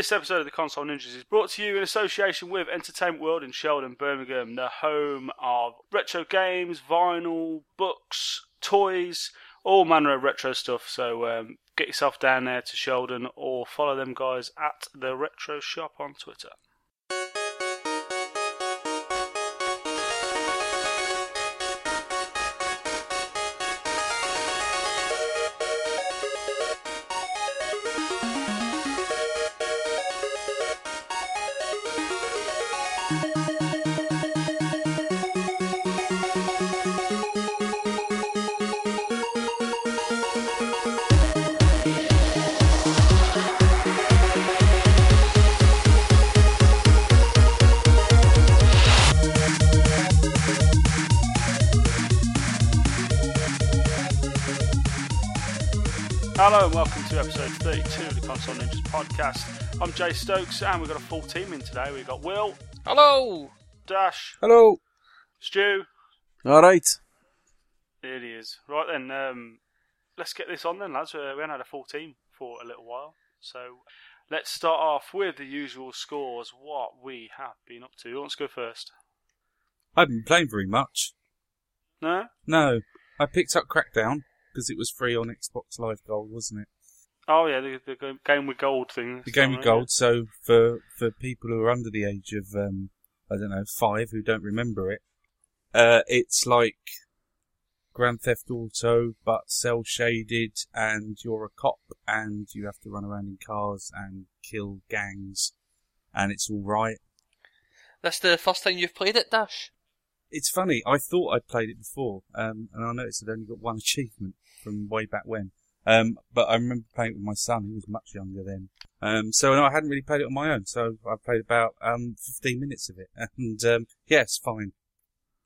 this episode of the Console Ninjas is brought to you in association with Entertainment World in Sheldon, Birmingham, the home of retro games, vinyl, books, toys, all manner of retro stuff. So um, get yourself down there to Sheldon or follow them guys at the Retro Shop on Twitter. Episode 32 of the Console Ninjas podcast. I'm Jay Stokes and we've got a full team in today. We've got Will, Hello. Dash, Hello. Stu. All right. Here he is. Right then, um, let's get this on then, lads. Uh, we haven't had a full team for a little while. So let's start off with the usual scores, what we have been up to. Who wants to go first? I haven't been playing very much. No? No, I picked up Crackdown because it was free on Xbox Live Gold, wasn't it? Oh yeah, the, the game with gold thing. The game with gold. So for for people who are under the age of um, I don't know five who don't remember it, uh, it's like Grand Theft Auto but cel shaded, and you're a cop and you have to run around in cars and kill gangs, and it's all right. That's the first time you've played it, Dash. It's funny. I thought I'd played it before, um, and I noticed I'd only got one achievement from way back when. Um, but I remember playing it with my son. He was much younger then. Um, so no, I hadn't really played it on my own. So I played about um, 15 minutes of it, and um, yeah, it's fine.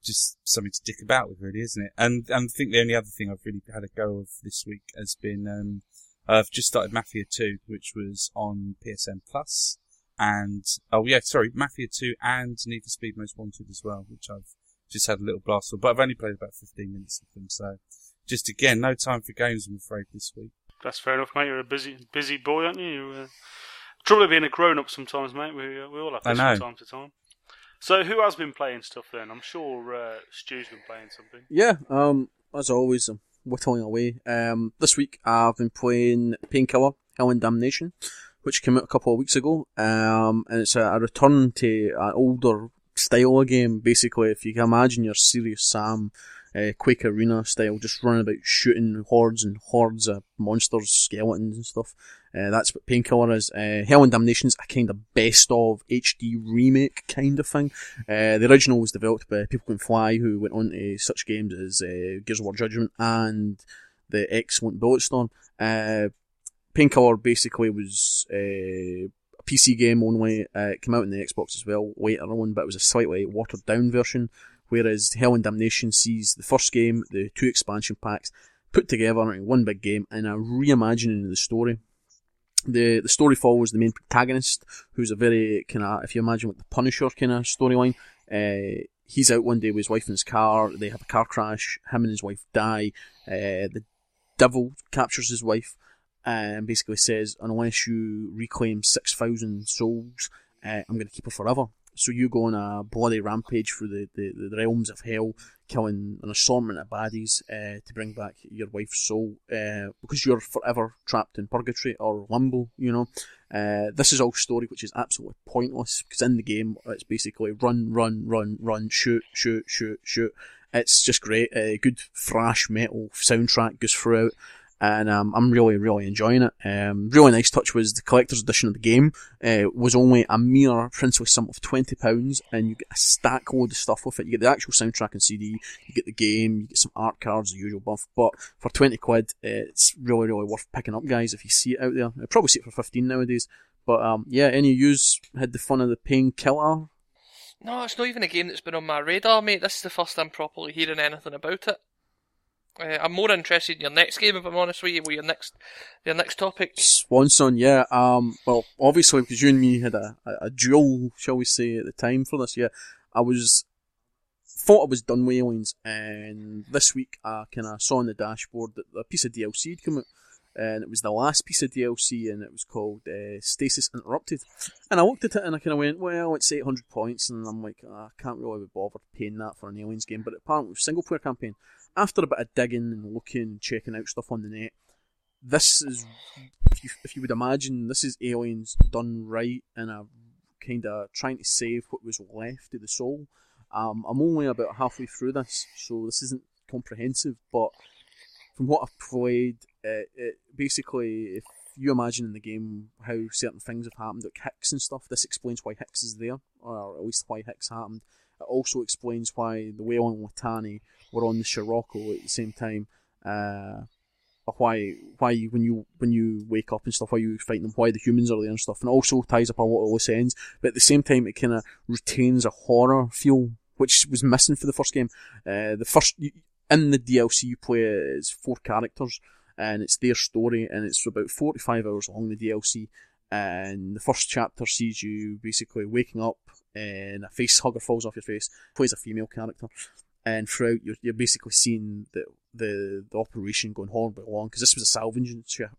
Just something to dick about with, really, isn't it? And and I think the only other thing I've really had a go of this week has been um, I've just started Mafia 2, which was on PSN Plus, and oh yeah, sorry, Mafia 2 and Need for Speed Most Wanted as well, which I've just had a little blast of. But I've only played about 15 minutes of them, so just again, no time for games, I'm afraid, this week. That's fair enough, mate. You're a busy busy boy, aren't you? you uh... Trouble with being a grown up sometimes, mate. We uh, we all have I this know. from time to time. So who has been playing stuff then? I'm sure uh, Stu's been playing something. Yeah, um, as always, I'm whittling away. Um, this week I've been playing Painkiller, Hell and Damnation, which came out a couple of weeks ago. Um, and it's a, a return to an older style of game. Basically, if you can imagine your Serious Sam, uh, Quake Arena style, just running about shooting hordes and hordes of monsters, skeletons and stuff. Uh, that's what Painkiller is. Uh, Hell and Damnation's a kind of best of HD remake kind of thing. Uh, the original was developed by People Can Fly, who went on to such games as uh, Gears of War Judgment and the excellent Bulletstorm. Uh, Painkiller basically was uh, a PC game only. Uh, it came out on the Xbox as well later on, but it was a slightly watered down version. Whereas Hell and Damnation sees the first game, the two expansion packs, put together in one big game and a reimagining of the story. The the story follows the main protagonist, who's a very kind of, if you imagine what the Punisher kind of storyline. Uh, he's out one day with his wife in his car. They have a car crash. Him and his wife die. Uh, the devil captures his wife and basically says, unless you reclaim 6,000 souls, uh, I'm going to keep her forever. So you go on a bloody rampage through the, the, the realms of hell, killing an assortment of baddies uh, to bring back your wife's soul, uh, because you're forever trapped in purgatory or limbo, you know. Uh, this is all story which is absolutely pointless, because in the game it's basically run, run, run, run, shoot, shoot, shoot, shoot. It's just great. A good thrash metal soundtrack goes throughout and um, I'm really, really enjoying it. Um, really nice touch was the collector's edition of the game uh, was only a mere princely sum of twenty pounds, and you get a stack load of stuff with it. You get the actual soundtrack and CD, you get the game, you get some art cards, the usual buff. But for twenty quid, it's really, really worth picking up, guys. If you see it out there, I'd probably see it for fifteen nowadays. But um, yeah, any yous had the fun of the painkiller? No, it's not even a game that's been on my radar, mate. This is the first I'm properly hearing anything about it. Uh, I'm more interested in your next game, if I'm honest with you, with your next, your next topic. Swanson, yeah. Um, well, obviously, because you and me had a, a, a duel, shall we say, at the time for this. Yeah, I was thought I was done with aliens, and this week I kind of saw on the dashboard that a piece of DLC had come out. and it was the last piece of DLC, and it was called uh, Stasis Interrupted. And I looked at it and I kind of went, well, it's 800 points, and I'm like, oh, I can't really be bothered paying that for an Aliens game. But apparently, it was single player campaign. After a bit of digging and looking and checking out stuff on the net, this is, if you, if you would imagine, this is Aliens done right in a kind of trying to save what was left of the soul. Um, I'm only about halfway through this, so this isn't comprehensive, but from what I've played, it, basically, if you imagine in the game how certain things have happened, like Hicks and stuff, this explains why Hicks is there, or at least why Hicks happened. It also explains why the Whale and Litani were on the Scirocco at the same time. Uh, why why when you when you wake up and stuff, why you fight them, why the humans are there and stuff, and also ties up a lot of loose ends. But at the same time, it kind of retains a horror feel, which was missing for the first game. Uh, the first in the DLC, you play as four characters, and it's their story, and it's about forty five hours long. The DLC, and the first chapter sees you basically waking up, and a face hugger falls off your face. Plays a female character, and throughout you're, you're basically seeing the the, the operation going horribly along because this was a salvaging ship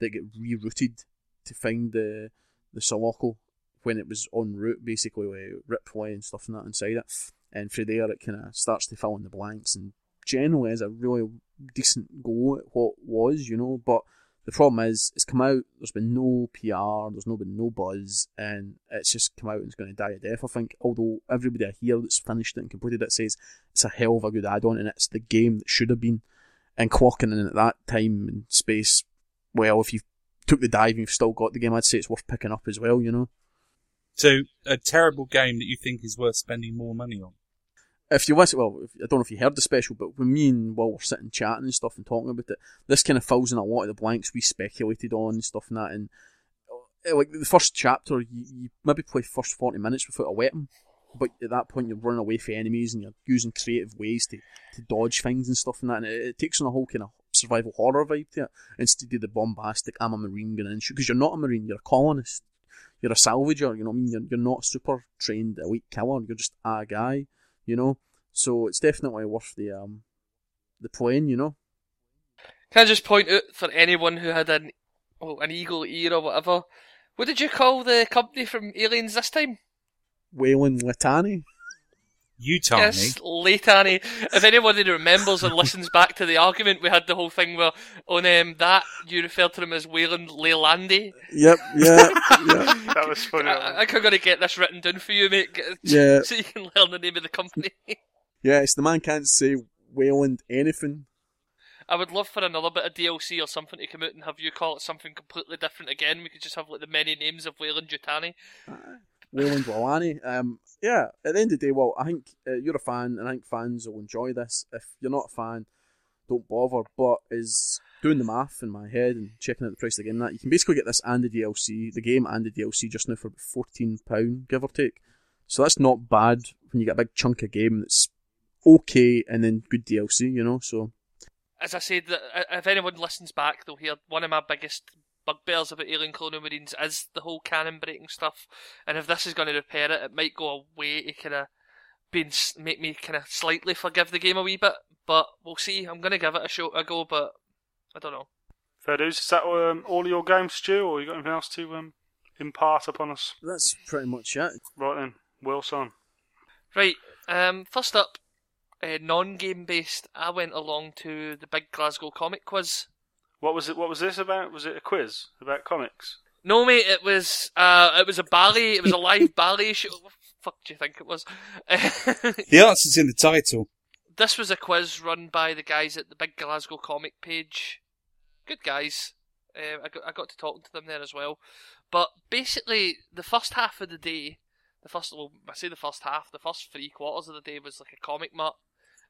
that got rerouted to find the the Sulaco when it was en route basically with Ripley and stuff and that inside it. And through there it kind of starts to fill in the blanks and generally is a really decent go at what was you know but the problem is, it's come out, there's been no PR, there's no been no buzz, and it's just come out and it's going to die a death, I think. Although everybody I hear that's finished it and completed it says it's a hell of a good add on and it's the game that should have been. And clocking in at that time and space, well, if you took the dive and you've still got the game, I'd say it's worth picking up as well, you know? So, a terrible game that you think is worth spending more money on? If you listen, well, if, I don't know if you heard the special, but when me and Will were sitting chatting and stuff and talking about it, this kind of fills in a lot of the blanks we speculated on and stuff and that. And uh, like the first chapter, you, you maybe play first forty minutes without a weapon, but at that point you're running away from enemies and you're using creative ways to, to dodge things and stuff and that. And it, it takes on a whole kind of survival horror vibe to it instead of the bombastic "I'm a marine" going in because you're not a marine, you're a colonist. You're a salvager, you know what I mean? You're, you're not a super trained elite killer, you're just a guy you know. So it's definitely worth the um the playing, you know. Can I just point out for anyone who had an oh, an eagle ear or whatever, what did you call the company from Aliens this time? Weyland-Yutani. Utah, yes, Latani. If anybody remembers and listens back to the argument, we had the whole thing where on um, that you referred to him as Wayland Leylandi. Yep, yeah, yeah. that was funny. I, I, I'm going to get this written down for you, mate. Yeah. So you can learn the name of the company. yeah, it's the man can't say Wayland anything. I would love for another bit of DLC or something to come out and have you call it something completely different again. We could just have like the many names of Weyland-Yutani. Uh, Weyland-Yutani. Um, yeah, at the end of the day, well, I think uh, you're a fan, and I think fans will enjoy this. If you're not a fan, don't bother. But is doing the math in my head and checking out the price again. That you can basically get this and the DLC, the game and the DLC, just now for fourteen pound, give or take. So that's not bad when you get a big chunk of game that's okay and then good DLC, you know. So as I said, if anyone listens back, they'll hear one of my biggest bugbears about Alien Colonial Marines is the whole canon breaking stuff. And if this is going to repair it, it might go away to kind of being make me kind of slightly forgive the game a wee bit. But we'll see. I'm going to give it a shot a go, but I don't know. Fair dues. Is that um, all your games, Stu, or you got anything else to um, impart upon us? That's pretty much it. Right then, Wilson. Right. Um, first up, uh, non-game based. I went along to the big Glasgow comic quiz what was it? What was this about? Was it a quiz about comics? No, mate. It was. Uh, it was a ballet. It was a live ballet show. What the fuck do you think it was? the answer's in the title. This was a quiz run by the guys at the Big Glasgow Comic page. Good guys. Uh, I got I got to talk to them there as well. But basically, the first half of the day, the first well, I say the first half, the first three quarters of the day was like a comic mart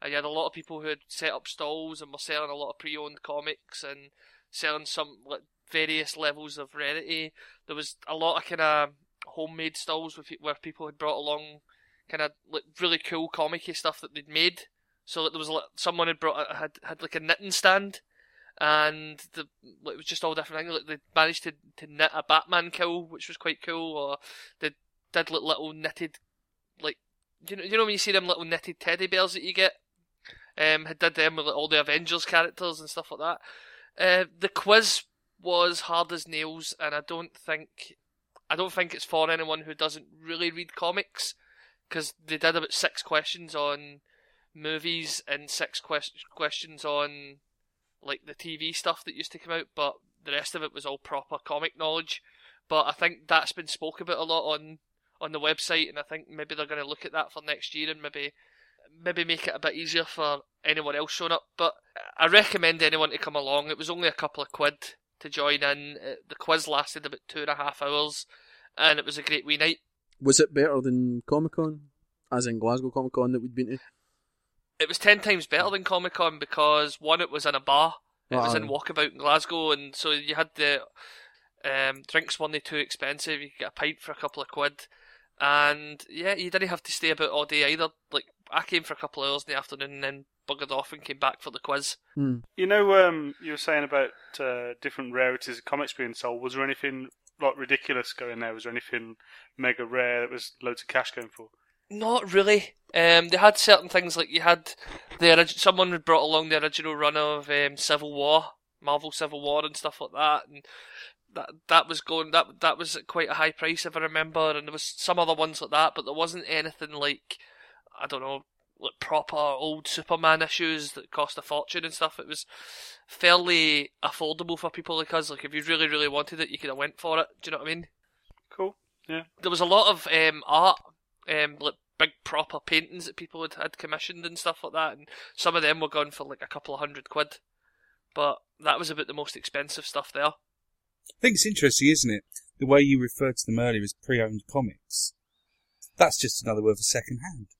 and you had a lot of people who had set up stalls and were selling a lot of pre-owned comics and selling some like various levels of rarity. There was a lot of kind of homemade stalls where people had brought along kind of like really cool comicy stuff that they'd made. So that there was like, someone had brought uh, had had like a knitting stand, and the like, it was just all different things. Like they managed to, to knit a Batman kill, which was quite cool, or they did like little knitted like you know you know when you see them little knitted teddy bears that you get um, had did them with all the Avengers characters and stuff like that. Uh, the quiz was hard as nails, and I don't think I don't think it's for anyone who doesn't really read comics, because they did about six questions on movies and six quest- questions on like the TV stuff that used to come out, but the rest of it was all proper comic knowledge. But I think that's been spoke about a lot on on the website, and I think maybe they're going to look at that for next year and maybe maybe make it a bit easier for anyone else showing up. But I recommend anyone to come along. It was only a couple of quid to join in. Uh, The quiz lasted about two and a half hours, and it was a great wee night. Was it better than Comic Con? As in Glasgow Comic Con that we'd been to? It was ten times better than Comic Con because one, it was in a bar. It was in Walkabout in Glasgow, and so you had the um, drinks weren't they too expensive. You could get a pint for a couple of quid, and yeah, you didn't have to stay about all day either. Like I came for a couple of hours in the afternoon, and then buggered off and came back for the quiz. Hmm. You know, um, you were saying about uh, different rarities of comics being sold. Was there anything like ridiculous going there? Was there anything mega rare that was loads of cash going for? Not really. Um, they had certain things like you had the orig- someone had brought along the original run of um, Civil War, Marvel Civil War, and stuff like that, and that that was going that that was at quite a high price if I remember, and there was some other ones like that, but there wasn't anything like I don't know like proper old Superman issues that cost a fortune and stuff. It was fairly affordable for people like us. Like if you really really wanted it, you could have went for it. Do you know what I mean? Cool. Yeah. there was a lot of um, art, um, like big proper paintings that people had, had commissioned and stuff like that, and some of them were going for like a couple of hundred quid. But that was about the most expensive stuff there. I think it's interesting, isn't it? The way you referred to them earlier as pre-owned comics. That's just another word for second hand. It's-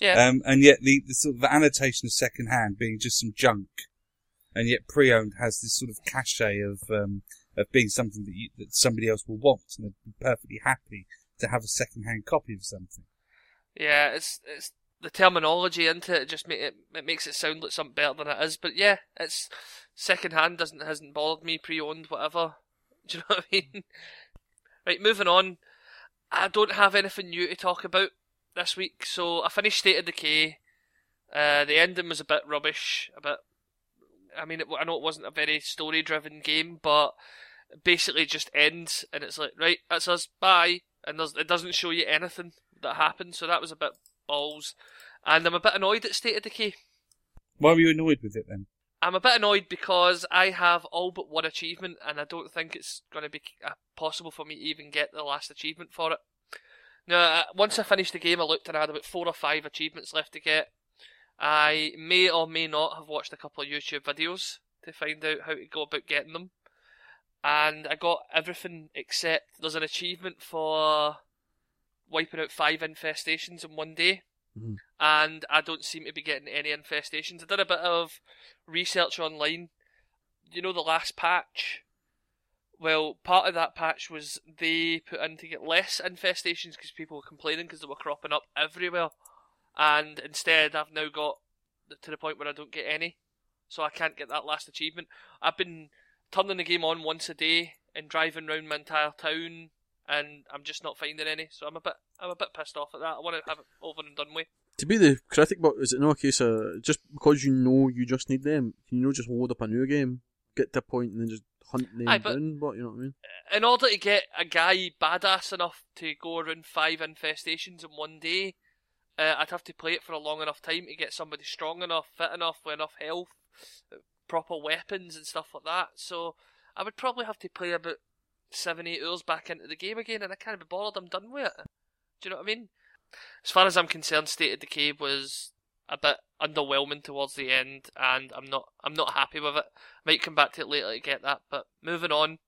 Yeah, Um, and yet the, the sort of annotation of second hand being just some junk, and yet pre-owned has this sort of cachet of um, of being something that you, that somebody else will want, and they'd be perfectly happy to have a second hand copy of something. yeah, it's it's the terminology into it just make it it makes it sound like something better than it is. But yeah, it's second hand doesn't hasn't bothered me. Pre owned, whatever. Do you know what I mean? Right, moving on. I don't have anything new to talk about this week, so I finished State of Decay. Uh, the ending was a bit rubbish. A bit. I mean, it, I know it wasn't a very story-driven game, but basically just ends, and it's like, right, that's us, bye, and there's, it doesn't show you anything that happened. So that was a bit balls, and I'm a bit annoyed at State of Decay. Why were you annoyed with it then? I'm a bit annoyed because I have all but one achievement, and I don't think it's going to be possible for me to even get the last achievement for it. Now, uh, once I finished the game, I looked and I had about four or five achievements left to get. I may or may not have watched a couple of YouTube videos to find out how to go about getting them. And I got everything except there's an achievement for wiping out five infestations in one day. Mhm. And I don't seem to be getting any infestations. I did a bit of research online. You know the last patch? Well, part of that patch was they put in to get less infestations because people were complaining because they were cropping up everywhere. And instead, I've now got to the point where I don't get any. So I can't get that last achievement. I've been turning the game on once a day and driving around my entire town, and I'm just not finding any. So I'm a bit, I'm a bit pissed off at that. I want to have it over and done with. To be the critic, but is it not a case of just because you know you just need them, can you know just load up a new game, get to a point and then just hunt them Aye, but- down? But you know what I mean? in order to get a guy badass enough to go around five infestations in one day, uh, I'd have to play it for a long enough time to get somebody strong enough, fit enough, with enough health, proper weapons and stuff like that. So I would probably have to play about seven, eight hours back into the game again, and I can't be bothered. I'm done with it. Do you know what I mean? As far as I'm concerned, State of Decay was a bit underwhelming towards the end, and I'm not I'm not happy with it. Might come back to it later to get that, but moving on.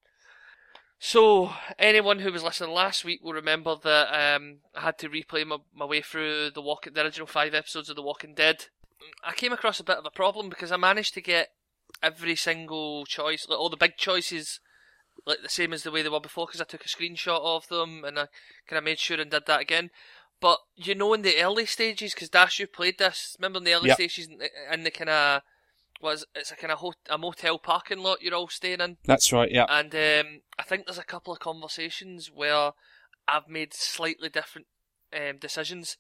So, anyone who was listening last week will remember that um, I had to replay my, my way through the walk the original five episodes of The Walking Dead. I came across a bit of a problem because I managed to get every single choice, like all the big choices, like the same as the way they were before because I took a screenshot of them and I kind of made sure and did that again. But you know, in the early stages, because Dash, you played this. Remember in the early Yep. stages, in the, in the kind of was it's a kind of a motel parking lot you're all staying in. That's right, yeah. And um, I think there's a couple of conversations where I've made slightly different um, decisions.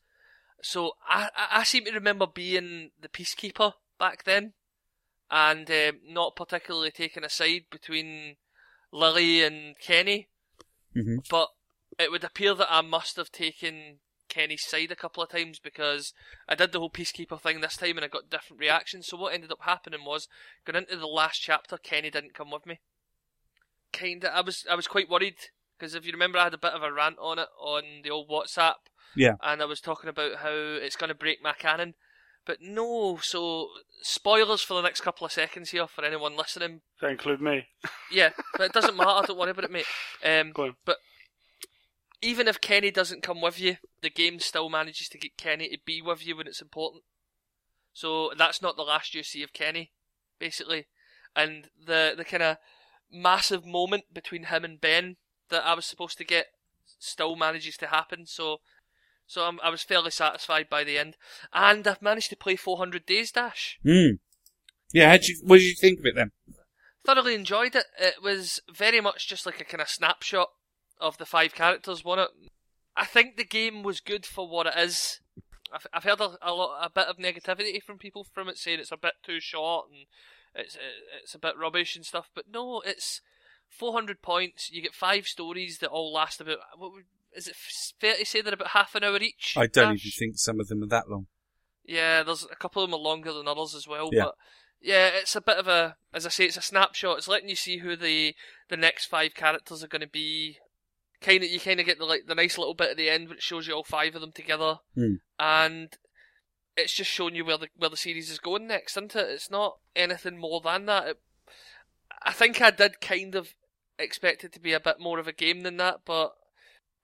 So I, I, seem to remember being the peacekeeper back then, and um, not particularly taking a side between Lily and Kenny, hmm but it would appear that I must have taken Kenny's side a couple of times because I did the whole peacekeeper thing this time and I got different reactions. So what ended up happening was going into the last chapter, Kenny didn't come with me. Kinda, I was I was quite worried because if you remember, I had a bit of a rant on it on the old WhatsApp. Yeah. And I was talking about how it's going to break my canon. But no, so spoilers for the next couple of seconds here for anyone listening. That include me. Yeah, but it doesn't matter. Don't worry about it, mate. Um, Go on. but even if Kenny doesn't come with you, the game still manages to get Kenny to be with you when it's important. So that's not the last you see of Kenny, basically. And the the kind of massive moment between him and Ben that I was supposed to get still manages to happen. So so I'm, I was fairly satisfied by the end, and I've managed to play 400 Days Dash. Mm. Yeah, how'd you, what did you think of it then? thoroughly enjoyed it. It was very much just like a kind of snapshot of the five characters, wasn't it? I think the game was good for what it is. I've, I've heard a, a lot, a bit of negativity from people from it, saying it's a bit too short and it's it's a bit rubbish and stuff. But no, it's 400 points. You get five stories that all last about. What would, is it fair to say they're about half an hour each? I don't Dash? even think some of them are that long. Yeah, there's a couple of them are longer than others as well. Yeah. But yeah, it's a bit of a, as I say, it's a snapshot. It's letting you see who the the next five characters are going to be. Kind of, you kind of get the like the nice little bit at the end, which shows you all five of them together, Hmm. and it's just showing you where the where the series is going next, isn't it? It's not anything more than that. It, I think I did kind of expect it to be a bit more of a game than that, but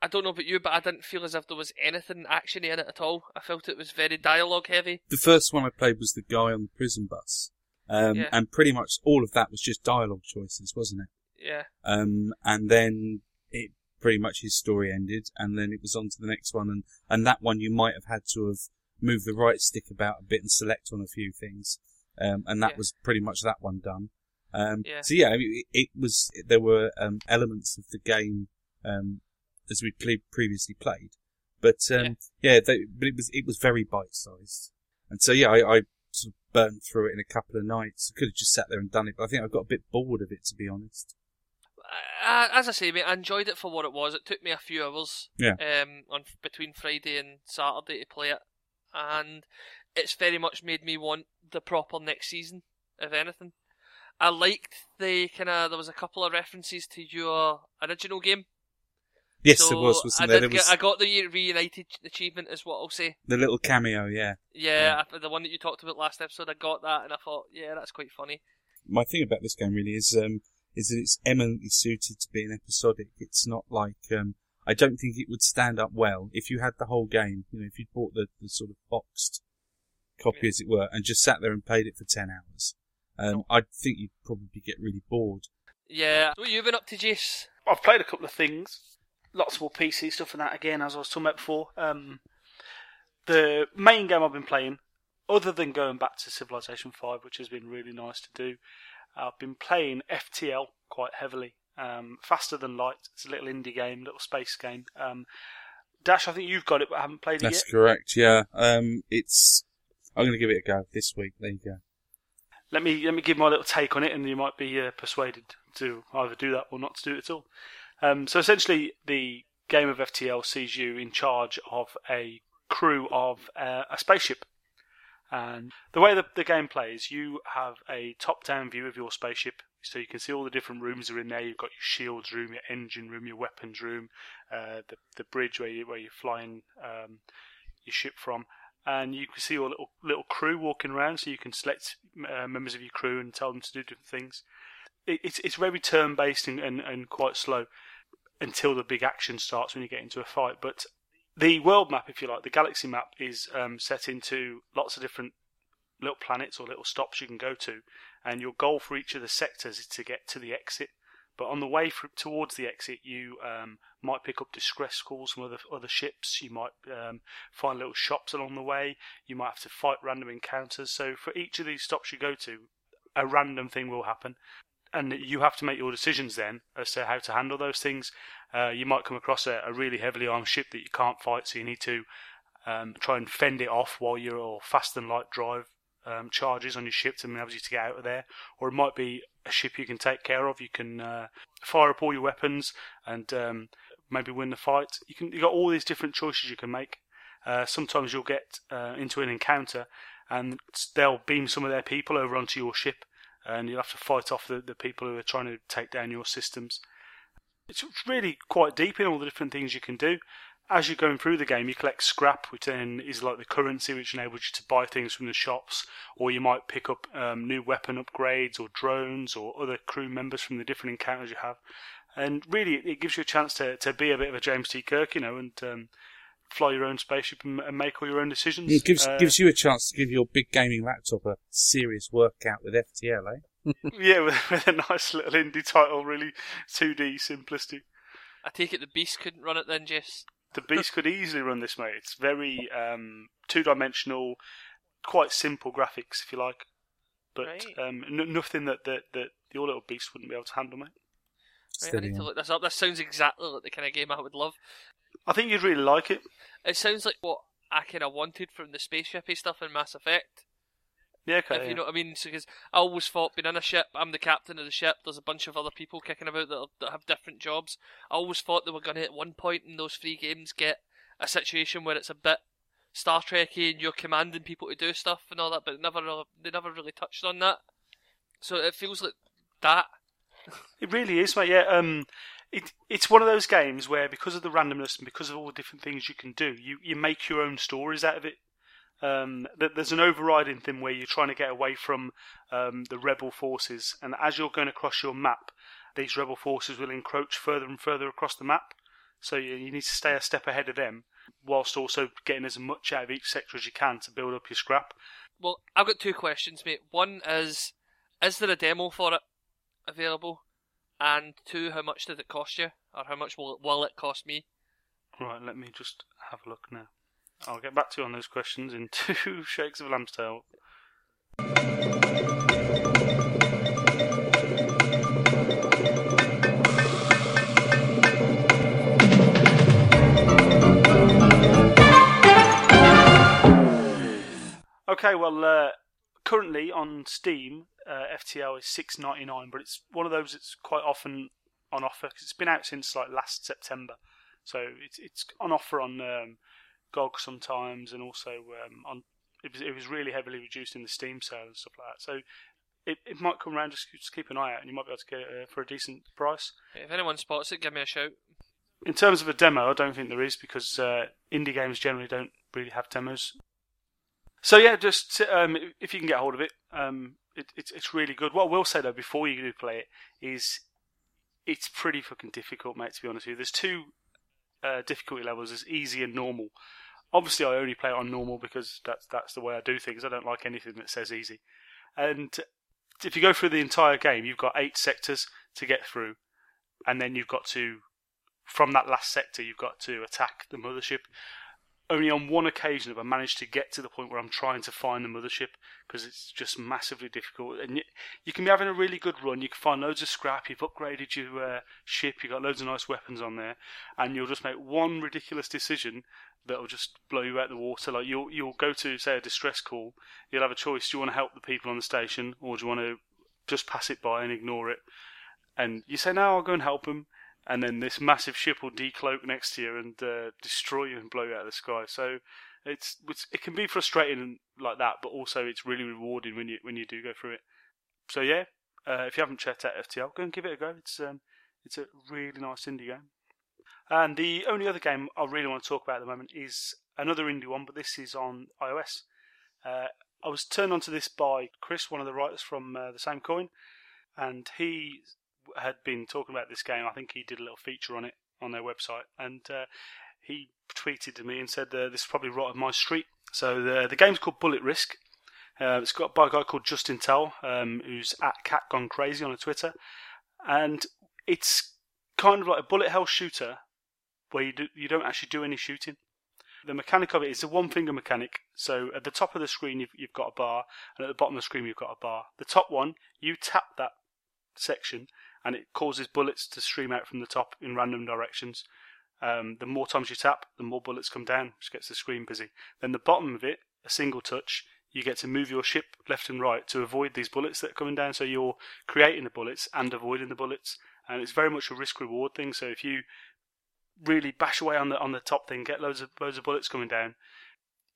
I don't know about you, but I didn't feel as if there was anything actiony in it at all. I felt it was very dialogue heavy. The first one I played was the guy on the prison bus. Um, Yeah. and pretty much all of that was just dialogue choices, wasn't it? Yeah. Um, and then pretty much his story ended, and then it was on to the next one, and, and that one you might have had to have moved the right stick about a bit and select on a few things, um, and that Yeah. was pretty much that one done. Um, Yeah. So yeah, I mean, it, it was there were um, elements of the game um, as we ple- previously played, but um, yeah, they, but it was it was very bite sized, and so yeah, I, I sort of burnt through it in a couple of nights. I could have just sat there and done it, but I think I got a bit bored of it to be honest. Uh, as I say, mate, I enjoyed it for what it was. It took me a few hours, Yeah. um, on between Friday and Saturday to play it, and it's very much made me want the proper next season, if anything. I liked the kind of there was a couple of references to your original game. Yes, so there was, wasn't I there? was get, I got the reunited achievement, is what I'll say. the little cameo, yeah. Yeah, I- the one that you talked about last episode, I got that, and I thought, yeah, that's quite funny. My thing about this game really is um, is that it's eminently suited to being episodic. It's not like um, I don't think it would stand up well if you had the whole game. You know, if you bought the, the sort of boxed copy, Yeah. as it were, and just sat there and played it for ten hours. Um, I think you'd probably get really bored. Yeah, what you been up to, Jace? I've played a couple of things, lots more PC stuff and that again, as I was talking about before. Um, the main game I've been playing, other than going back to Civilization Five, which has been really nice to do, I've been playing FTL quite heavily. Um, Faster Than Light. It's a little indie game, little space game. Um, Dash, I think you've got it, but I haven't played it That's yet. correct. Yeah. Um, it's. I'm going to give it a go this week. There you go. Let me let me give my little take on it, and you might be uh, persuaded to either do that or not to do it at all. Um, so essentially, the game of FTL sees you in charge of a crew of uh, a spaceship, and the way the, the game plays, you have a top-down view of your spaceship, so you can see all the different rooms are in there. You've got your shields room, your engine room, your weapons room, uh, the the bridge where you where you're flying um, your ship from and you can see your little little crew walking around, so you can select uh, members of your crew and tell them to do different things. It, it's it's very turn based and, and, and quite slow until the big action starts when you get into a fight. But the world map, if you like, the galaxy map is um, set into lots of different little planets or little stops you can go to, and your goal for each of the sectors is to get to the exit. But on the way for, towards the exit, you um, might pick up distress calls from other other ships. You might um, find little shops along the way. You might have to fight random encounters. So for each of these stops you go to, a random thing will happen, and you have to make your decisions then as to how to handle those things. Uh, you might come across a, a really heavily armed ship that you can't fight, so you need to um, try and fend it off while you're all faster than light drive um, charges on your ship to enable you to get out of there, or it might be a ship you can take care of. You can uh, fire up all your weapons and um, maybe win the fight. You can you got all these different choices you can make. Uh, sometimes you'll get uh, into an encounter and they'll beam some of their people over onto your ship, and you'll have to fight off the, the people who are trying to take down your systems. It's really quite deep in all the different things you can do. As you're going through the game, you collect scrap, which then is like the currency which enables you to buy things from the shops, or you might pick up um, new weapon upgrades, or drones, or other crew members from the different encounters you have. And really, it gives you a chance to, to be a bit of a James T. Kirk, you know, and um, fly your own spaceship and, and make all your own decisions. It gives Uh, gives you a chance to give your big gaming laptop a serious workout with FTL, eh? yeah, with, with a nice little indie title, really 2D simplistic. I take it the Beast couldn't run it then, Jess. The Beast could easily run this, mate. It's very um, two-dimensional, quite simple graphics, if you like, but Right. um, n- nothing that, that that your little Beast wouldn't be able to handle, mate. Right, I need to look this up. This sounds exactly like the kind of game I would love. I think you'd really like it. It sounds like what I kind of wanted from the spaceshipy stuff in Mass Effect. Yeah, okay. if you know what I mean. Because I always thought being in a ship, I'm the captain of the ship. There's a bunch of other people kicking about that, that have different jobs. I always thought they were going to at one point in those three games get a situation where it's a bit Star Trekky and you're commanding people to do stuff and all that, but never they never really touched on that. So it feels like that. It really is, mate. Yeah, um, it it's one of those games where because of the randomness and because of all the different things you can do, you, you make your own stories out of it. Um, th- there's an overriding thing where you're trying to get away from um, the rebel forces, and as you're going across your map, these rebel forces will encroach further and further across the map. So you, you need to stay a step ahead of them, whilst also getting as much out of each sector as you can to build up your scrap. Well, I've got two questions, mate. One is, is there a demo for it available? And two, how much did it cost you? Or how much will it, will it cost me? Right, let me just have a look now. I'll get back to you on those questions in two shakes of a lamb's tail. Okay, well, uh, currently on Steam, uh, FTL is six ninety nine, but it's one of those that's quite often on offer 'cause it's been out since like last September, so it's it's on offer on um, GOG sometimes, and also um, on it was it was really heavily reduced in the Steam sale and stuff like that. So it, it might come around. Just just keep an eye out, and you might be able to get it uh, for a decent price. If anyone spots it, give me a shout. In terms of a demo, I don't think there is because uh, indie games generally don't really have demos. So yeah, just um, if you can get hold of it, um, it, it's it's really good. What I will say though, before you do play it, is it's pretty fucking difficult, mate. To be honest with you, there's two uh, difficulty levels: there's easy and normal. Obviously, I only play it on normal because that's that's the way I do things. I don't like anything that says easy. And if you go through the entire game, you've got eight sectors to get through, and then you've got to from that last sector, you've got to attack the mothership. Only on one occasion have I managed to get to the point where I'm trying to find the mothership because it's just massively difficult. And you, you can be having a really good run. You can find loads of scrap. You've upgraded your uh, ship. You've got loads of nice weapons on there, and you'll just make one ridiculous decision that will just blow you out the water. Like you'll you'll go to say a distress call. You'll have a choice. Do you want to help the people on the station, or do you want to just pass it by and ignore it? And you say, no, I'll go and help them and then this massive ship will decloak next to you and uh, destroy you and blow you out of the sky. So it's, it's it can be frustrating like that, but also it's really rewarding when you when you do go through it. So yeah, uh, if you haven't checked out FTL, go and give it a go. It's um, it's a really nice indie game. And the only other game I really want to talk about at the moment is another indie one, but this is on iOS. Uh, I was turned onto this by Chris, one of the writers from uh, the same coin, and he had been talking about this game. I think he did a little feature on it on their website, and uh, he tweeted to me and said uh, this is probably right up my street. So the the game's called Bulletrisk. Uh, it's got by a guy called Justin Tell, um, who's at Cat Gone Crazy on Twitter, and it's kind of like a bullet hell shooter where you do, you don't actually do any shooting. The mechanic of it is a one finger mechanic. So at the top of the screen you've, you've got a bar, and at the bottom of the screen you've got a bar. The top one you tap that section, and it causes bullets to stream out from the top in random directions. Um, the more times you tap, the more bullets come down, which gets the screen busy. Then the bottom of it, a single touch, you get to move your ship left and right to avoid these bullets that are coming down. So you're creating the bullets and avoiding the bullets, and it's very much a risk reward thing. So if you really bash away on the on the top thing, get loads of loads of bullets coming down,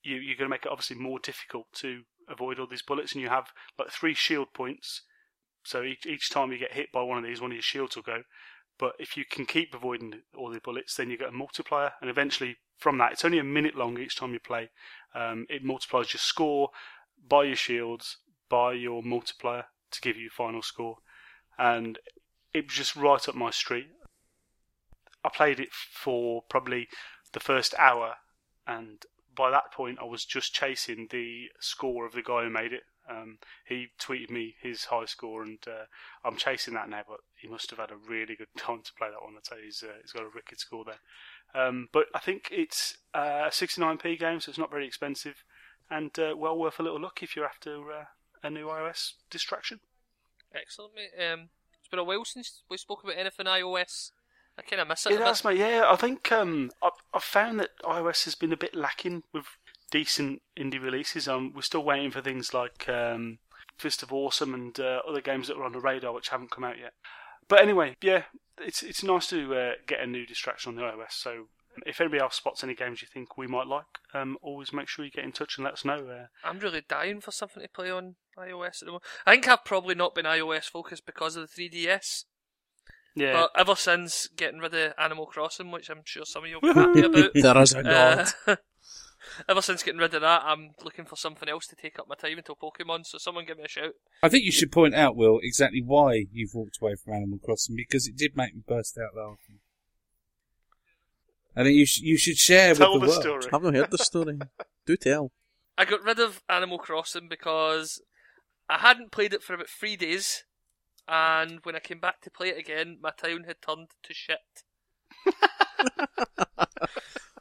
you you're going to make it obviously more difficult to avoid all these bullets, and you have like three shield points. So each each time you get hit by one of these, one of your shields will go. But if you can keep avoiding all the bullets, then you get a multiplier, and eventually from that, it's only a minute long each time you play. Um, it multiplies your score by your shields, by your multiplier to give you final score, and it was just right up my street. I played it for probably the first hour, and by that point, I was just chasing the score of the guy who made it. Um, he tweeted me his high score, and uh, I'm chasing that now. But he must have had a really good time to play that one. I'd say he's uh, he's got a wicked score there. Um, but I think it's uh, a 69p game, so it's not very expensive, and uh, well worth a little look if you're after uh, a new iOS distraction. Excellent, mate. Um, it's been a while since we spoke about anything iOS. I kind of miss it. It a bit. has, mate. Yeah, I think um, I've, I've found that iOS has been a bit lacking with decent indie releases. Um, we're still waiting for things like um, Fist of Awesome and uh, other games that were on the radar which haven't come out yet. But anyway, yeah, it's it's nice to uh, get a new distraction on the iOS. So if anybody else spots any games you think we might like, um, always make sure you get in touch and let us know. Uh, I'm really dying for something to play on iOS at the moment. I think I've probably not been iOS focused because of the 3DS. Yeah, But ever since getting rid of Animal Crossing, which I'm sure some of you will be happy about, There is a god. uh, ever since getting rid of that, I'm looking for something else to take up my time until Pokemon. So someone give me a shout. I think you should point out, Will, exactly why you've walked away from Animal Crossing because it did make me burst out laughing. I think you sh- you should share tell with the the world. story. I've not heard the story. Do tell. I got rid of Animal Crossing because I hadn't played it for about three days, and when I came back to play it again, my town had turned to shit.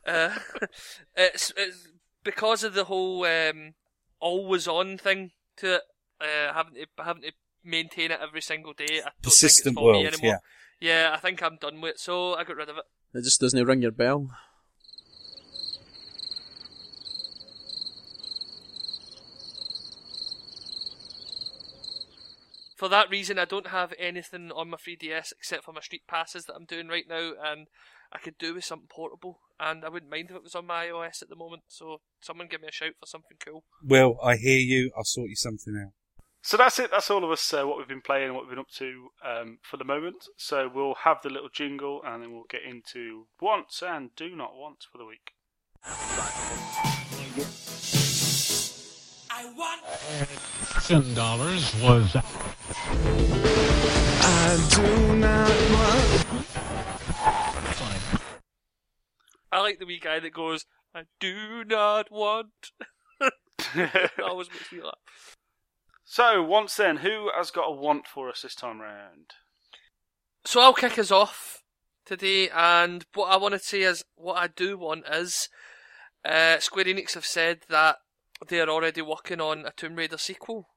uh, it's, it's because of the whole um, always on thing to it, uh, having to having to maintain it every single day. I Persistent think it's for me world, anymore. Yeah, I think I'm done with it, so I got rid of it. It just doesn't ring your bell. For that reason, I don't have anything on my 3DS except for my street passes that I'm doing right now, and I could do with something portable. And I wouldn't mind if it was on my iOS at the moment. So someone give me a shout for something cool. Well, I hear you. I'll sort you something out. So that's it. That's all of us. Uh, what we've been playing, and what we've been up to um, for the moment. So we'll have the little jingle, and then we'll get into wants and do not want for the week. Ten dollars was I do not want. Fine. I like the wee guy that goes, "I do not want." That always makes me laugh. so once then, who has got a want for us this time round? So I'll kick us off today, and what I want to say is, what I do want is, uh, Square Enix have said that they are already working on a Tomb Raider sequel.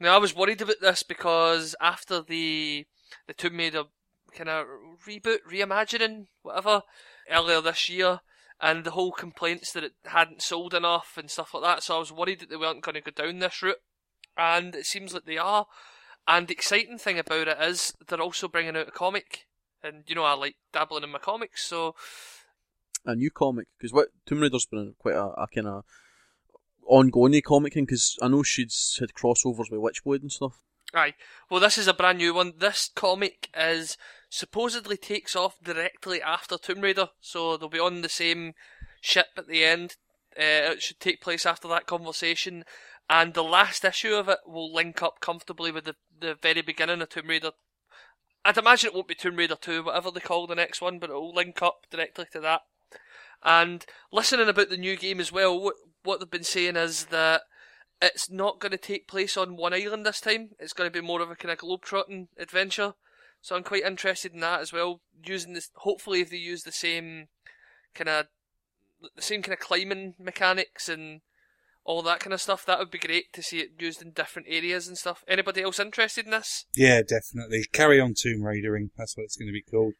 Now I was worried about this because after the the Tomb Raider kind of reboot, reimagining, whatever, earlier this year, and the whole complaints that it hadn't sold enough and stuff like that, so I was worried that they weren't going to go down this route, and it seems like they are. And the exciting thing about it is they're also bringing out a comic, and you know I like dabbling in my comics, so A new comic because what Tomb Raider's been quite a, a kind of ongoing comic because I know she's had crossovers with Witchblade and stuff. Aye. Well, this is a brand new one. This comic is supposedly takes off directly after Tomb Raider, so they'll be on the same ship at the end. Uh, it should take place after that conversation, and the last issue of it will link up comfortably with the the very beginning of Tomb Raider. I'd imagine it won't be Tomb Raider 2, whatever they call the next one, but it will link up directly to that. And listening about the new game as well, what they've been saying is that it's not going to take place on one island this time. It's going to be more of a kind of globe-trotting adventure. So I'm quite interested in that as well. Using this, hopefully, if they use the same kind of the same kind of climbing mechanics and all that kind of stuff, that would be great to see it used in different areas and stuff. Anybody else interested in this? Yeah, definitely. Carry on Tomb Raidering. That's what it's going to be called.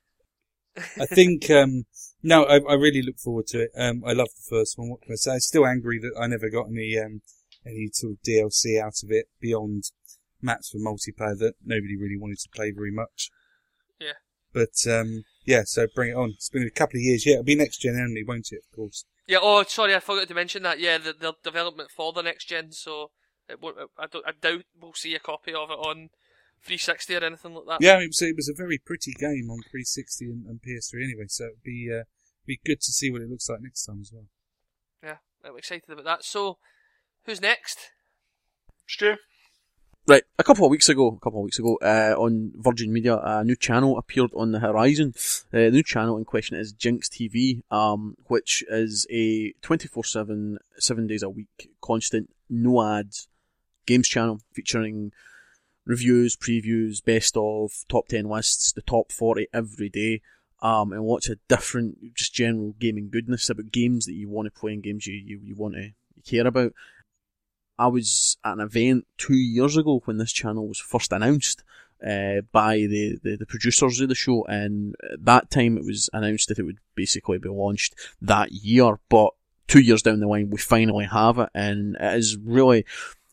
I think, um, no, I, I really look forward to it. Um, I love the first one. What can I say? I'm still angry that I never got any, um, any sort of DLC out of it beyond maps for multiplayer that nobody really wanted to play very much. Yeah. But um, yeah, so bring it on. It's been a couple of years. Yeah, it'll be next gen only, won't it? Of course. Yeah. Oh, sorry, I forgot to mention that. Yeah, the, the development for the next gen, so it won't, I don't. I doubt we'll see a copy of it on 360 or anything like that. Yeah, it was, it was a very pretty game on 360 and, and PS3 anyway, so it'd be uh, be good to see what it looks like next time as well. Yeah, I'm excited about that. So, who's next? Stu? Right, a couple of weeks ago, a couple of weeks ago, uh, on Virgin Media, a new channel appeared on the horizon. Uh, the new channel in question is Ginx TV, um, which is a 24-7, seven days a week, constant, no ads, games channel featuring reviews, previews, best of, top 10 lists, the top 40 every day, um, and lots of different, just general gaming goodness about games that you want to play and games you, you, you want to care about. I was at an event two years ago when this channel was first announced uh, by the, the, the producers of the show, and at that time it was announced that it would basically be launched that year. But two years down the line, we finally have it, and it is really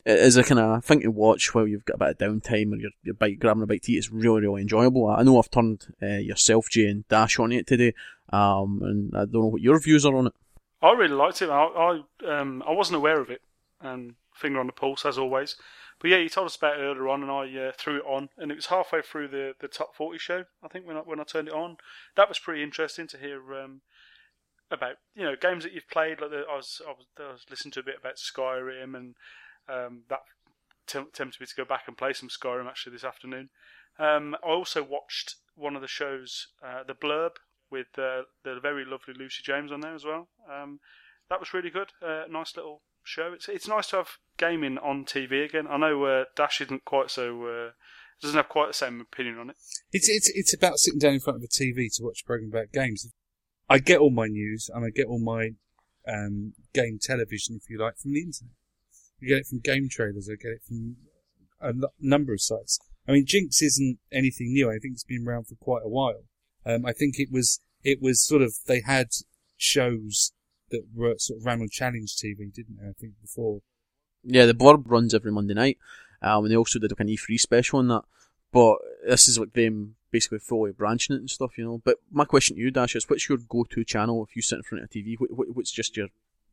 it is a kind of thing to watch while you've got a bit of downtime or you're, you're bite, grabbing a bite to eat. It's really, really enjoyable. I know I've turned uh, yourself, Jay, and Dash on it today, um, and I don't know what your views are on it. I really liked it. I I, um, I wasn't aware of it. and finger on the pulse as always. But yeah, you told us about it earlier on, and I uh, threw it on, and it was halfway through the, the top forty show. I think when I, when I turned it on, that was pretty interesting to hear um, about you know games that you've played. Like the, I was I was, I was listening to a bit about Skyrim, and um, that t- tempted me to go back and play some Skyrim actually this afternoon. Um, I also watched one of the shows, uh, the Blurb, with uh, the very lovely Lucy James on there as well. Um, that was really good. Uh, nice little show. It's it's nice to have gaming on TV again. I know uh, Dash isn't quite so uh, doesn't have quite the same opinion on it. It's it's it's about sitting down in front of a TV to watch a program about games. I get all my news and I get all my um, game television, if you like, from the internet. I get it from game trailers. I get it from a number of sites. I mean, Ginx isn't anything new. I think it's been around for quite a while. Um, I think it was it was sort of they had shows that were sort of ran on Challenge TV, didn't they? I think before. Yeah, the Blurb runs every Monday night, um, and they also did like an E3 special on that. But this is like them basically fully branching it and stuff, you know. But my question to you, Dash, is what's your go-to channel if you sit in front of a TV? What, what, what's just your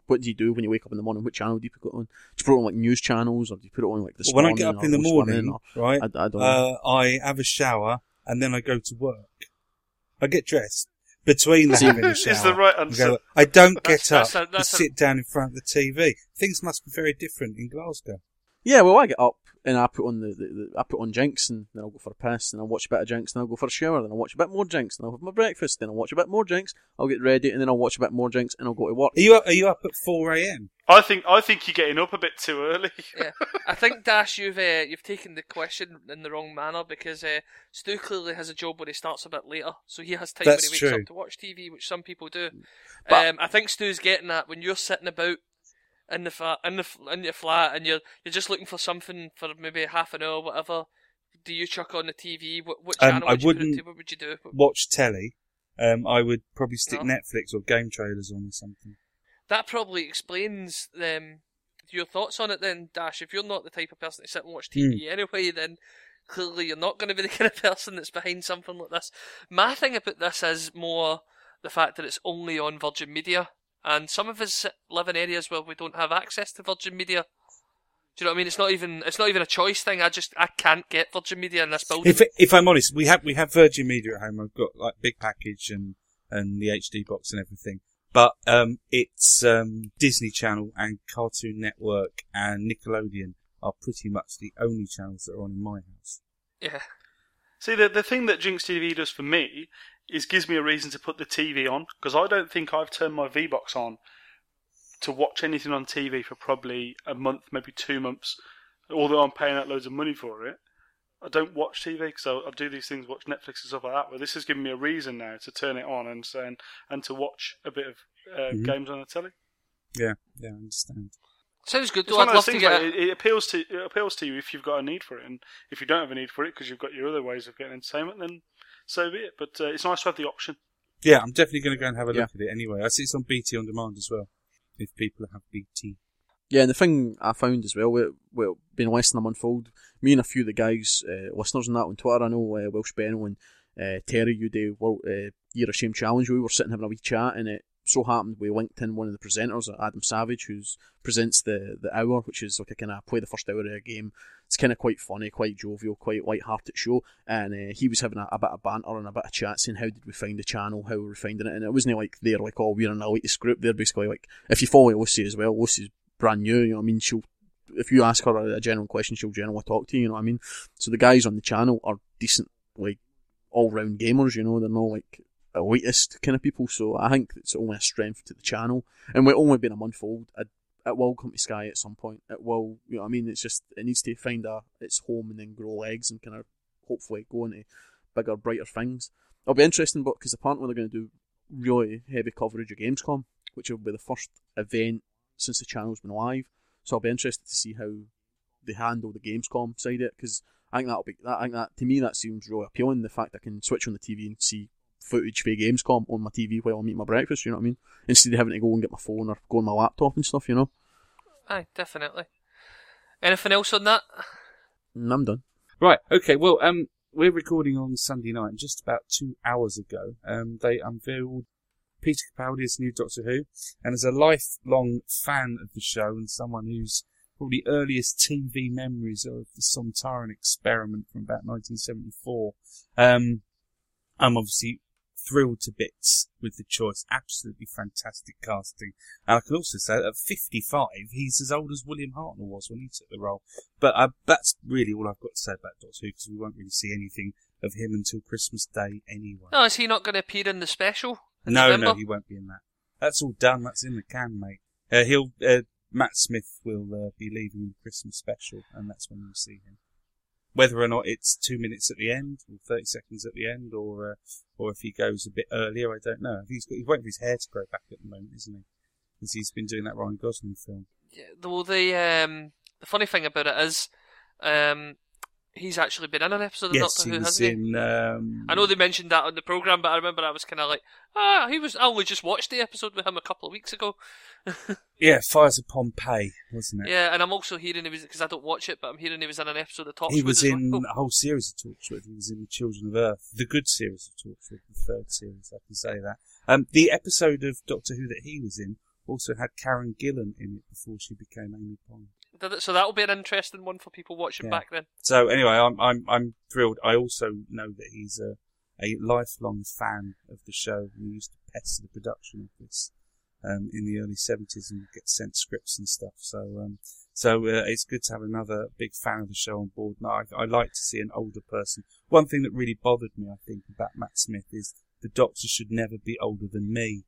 what do you do when you wake up in the morning? What channel do you put it on? Do you put it on like news channels, or do you put it on like this Well, when I get up in the morning, right, I, I don't know. uh, I have a shower and then I go to work. I get dressed between the having a shower. Is the right answer. go- I don't get That's- up that's a- to that's a- sit down in front of the TV. Things must be very different in Glasgow. Yeah, well, I get up and I put on the, the, the I put on Ginx, and then I'll go for a piss, and I'll watch a bit of Ginx, and I'll go for a shower, then I'll watch a bit more Ginx, and I'll have my breakfast, then I'll watch a bit more Ginx, I'll get ready, and then I'll watch a bit more Ginx, and I'll go to work. Are you up, are you up at four a.m.? I think I think you're getting up a bit too early. yeah, I think Dash, you've uh, you've taken the question in the wrong manner because uh, Stu clearly has a job where he starts a bit later, so he has time That's when he wakes true. up to watch TV, which some people do. But- um, I think Stu's getting that when you're sitting about in the fa- in the in your flat and you're you're just looking for something for maybe half an hour, whatever. Do you chuck on the TV? What, what Um, channel I would you put it wouldn't? What would you do? Watch telly. Um, I would probably stick No. Netflix or game trailers on or something. That probably explains um, your thoughts on it then, Dash. If you're not the type of person to sit and watch TV anyway, then clearly you're not going to be the kind of person that's behind something like this. My thing about this is more the fact that it's only on Virgin Media, and some of us live in areas where we don't have access to Virgin Media. Do you know what I mean? It's not even it's not even a choice thing. I just I can't get Virgin Media in this building. If if I'm honest, we have we have Virgin Media at home. I've got like big package and and the HD box and everything. But um, it's um, Disney Channel and Cartoon Network and Nickelodeon are pretty much the only channels that are on in my house. yeah, See, the the thing that Ginx TV does for me is gives me a reason to put the TV on because I don't think I've turned my V box on to watch anything on TV for probably a month, maybe two months. Although I'm paying out loads of money for it, I don't watch TV because I, I do these things, watch Netflix and stuff like that. But this has given me a reason now to turn it on and and, and to watch a bit of uh, Mhm. games on the telly. Yeah, yeah, I understand. sounds good. It's Though one I'd of love those to get. it, it appeals to it appeals to you if you've got a need for it, and if you don't have a need for it because you've got your other ways of getting entertainment, then so be it. But uh, it's nice to have the option. Yeah, I'm definitely going to go and have a Yeah. look at it anyway. I see it's on BT on demand as well. If people have BT, Yeah, and the thing I found as well, well, well being less than a month old, me and a few of the guys, uh, listeners and that on Twitter, I know uh, Welsh Benno and uh, Terry, you do World, uh, Year of Shame Challenge, we were sitting having a wee chat, and it so happened we linked in one of the presenters, Adam Savage, who presents the the hour, which is like a kind of play the first hour of a game. It's kind of quite funny, quite jovial, quite light-hearted show. And uh, he was having a, a, bit of banter and a bit of chat, saying how did we find the channel, how were we finding it, and it wasn't like they're like, oh, we're an elitist group. They're basically like, if you follow Lucy as well, Lucy's brand new. You know what I mean? She'll if you ask her a, a general question, she'll generally talk to you. You know what I mean? So the guys on the channel are decent, like all-round gamers. You know, they're not like elitist kind of people. So I think it's only a strength to the channel. And we're only been a month old. It, will come to Sky at some point. It will, you know, I mean, it's just it needs to find a its home and then grow legs and kind of hopefully go into bigger, brighter things. It'll be interesting, but because apparently they're going to do really heavy coverage of Gamescom, which will be the first event since the channel's been live. So I'll be interested to see how they handle the Gamescom side of it because I think that'll be that. I think that to me that seems really appealing. The fact I can switch on the TV and see footage for Gamescom on my TV while I'm eating my breakfast. You know what I mean? Instead of having to go and get my phone or go on my laptop and stuff. You know. Aye, definitely. Anything else on that? Mm, I'm done. Right. Okay. Well, um, we're recording on Sunday night, and just about two hours ago, um, they unveiled Peter Capaldi's new Doctor Who, and as a lifelong fan of the show and someone whose probably earliest TV memories are of the Sontaran experiment from about 1974, um, I'm obviously thrilled to bits with the choice. Absolutely fantastic casting. And I can also say that at 55, he's as old as William Hartnell was when he took the role. But uh, that's really all I've got to say about Doctor Who because we won't really see anything of him until Christmas Day anyway. No, is he not going to appear in the special? in No, November? no, he won't be in that. That's all done. That's in the can, mate. Uh, he'll uh, Matt Smith will uh, be leaving in the Christmas special, and that's when you'll see him. Whether or not it's two minutes at the end, or thirty seconds at the end, or uh, or if he goes a bit earlier, I don't know. He's got, he's waiting for his hair to grow back at the moment, isn't he? Because he's been doing that Ryan Gosling film. Yeah, well, the um, the funny thing about it is, um, he's actually been in an episode of yes, Doctor Who, hasn't he? in. Um, I know they mentioned that on the program, but I remember I was kind of like, ah, he was. I only just watched the episode with him a couple of weeks ago. Yeah, Fires of Pompeii, wasn't it? Yeah, and I'm also hearing he was because I don't watch it, but I'm hearing he was in an episode of Torchwood. He was as in well. a whole series of Torchwood. He was in the Children of Earth, the good series of Torchwood, the third series. I can say that. Um, the episode of Doctor Who that he was in also had Karen Gillan in it before she became Amy Pond. So that'll be an interesting one for people watching Yeah. back then. So anyway, I'm I'm I'm thrilled. I also know that he's a a lifelong fan of the show. He used to pester the production office um, in the early '70s and get sent scripts and stuff. So um, so uh, it's good to have another big fan of the show on board. Now I I like to see an older person. One thing that really bothered me, I think, about Matt Smith is the Doctor should never be older than me.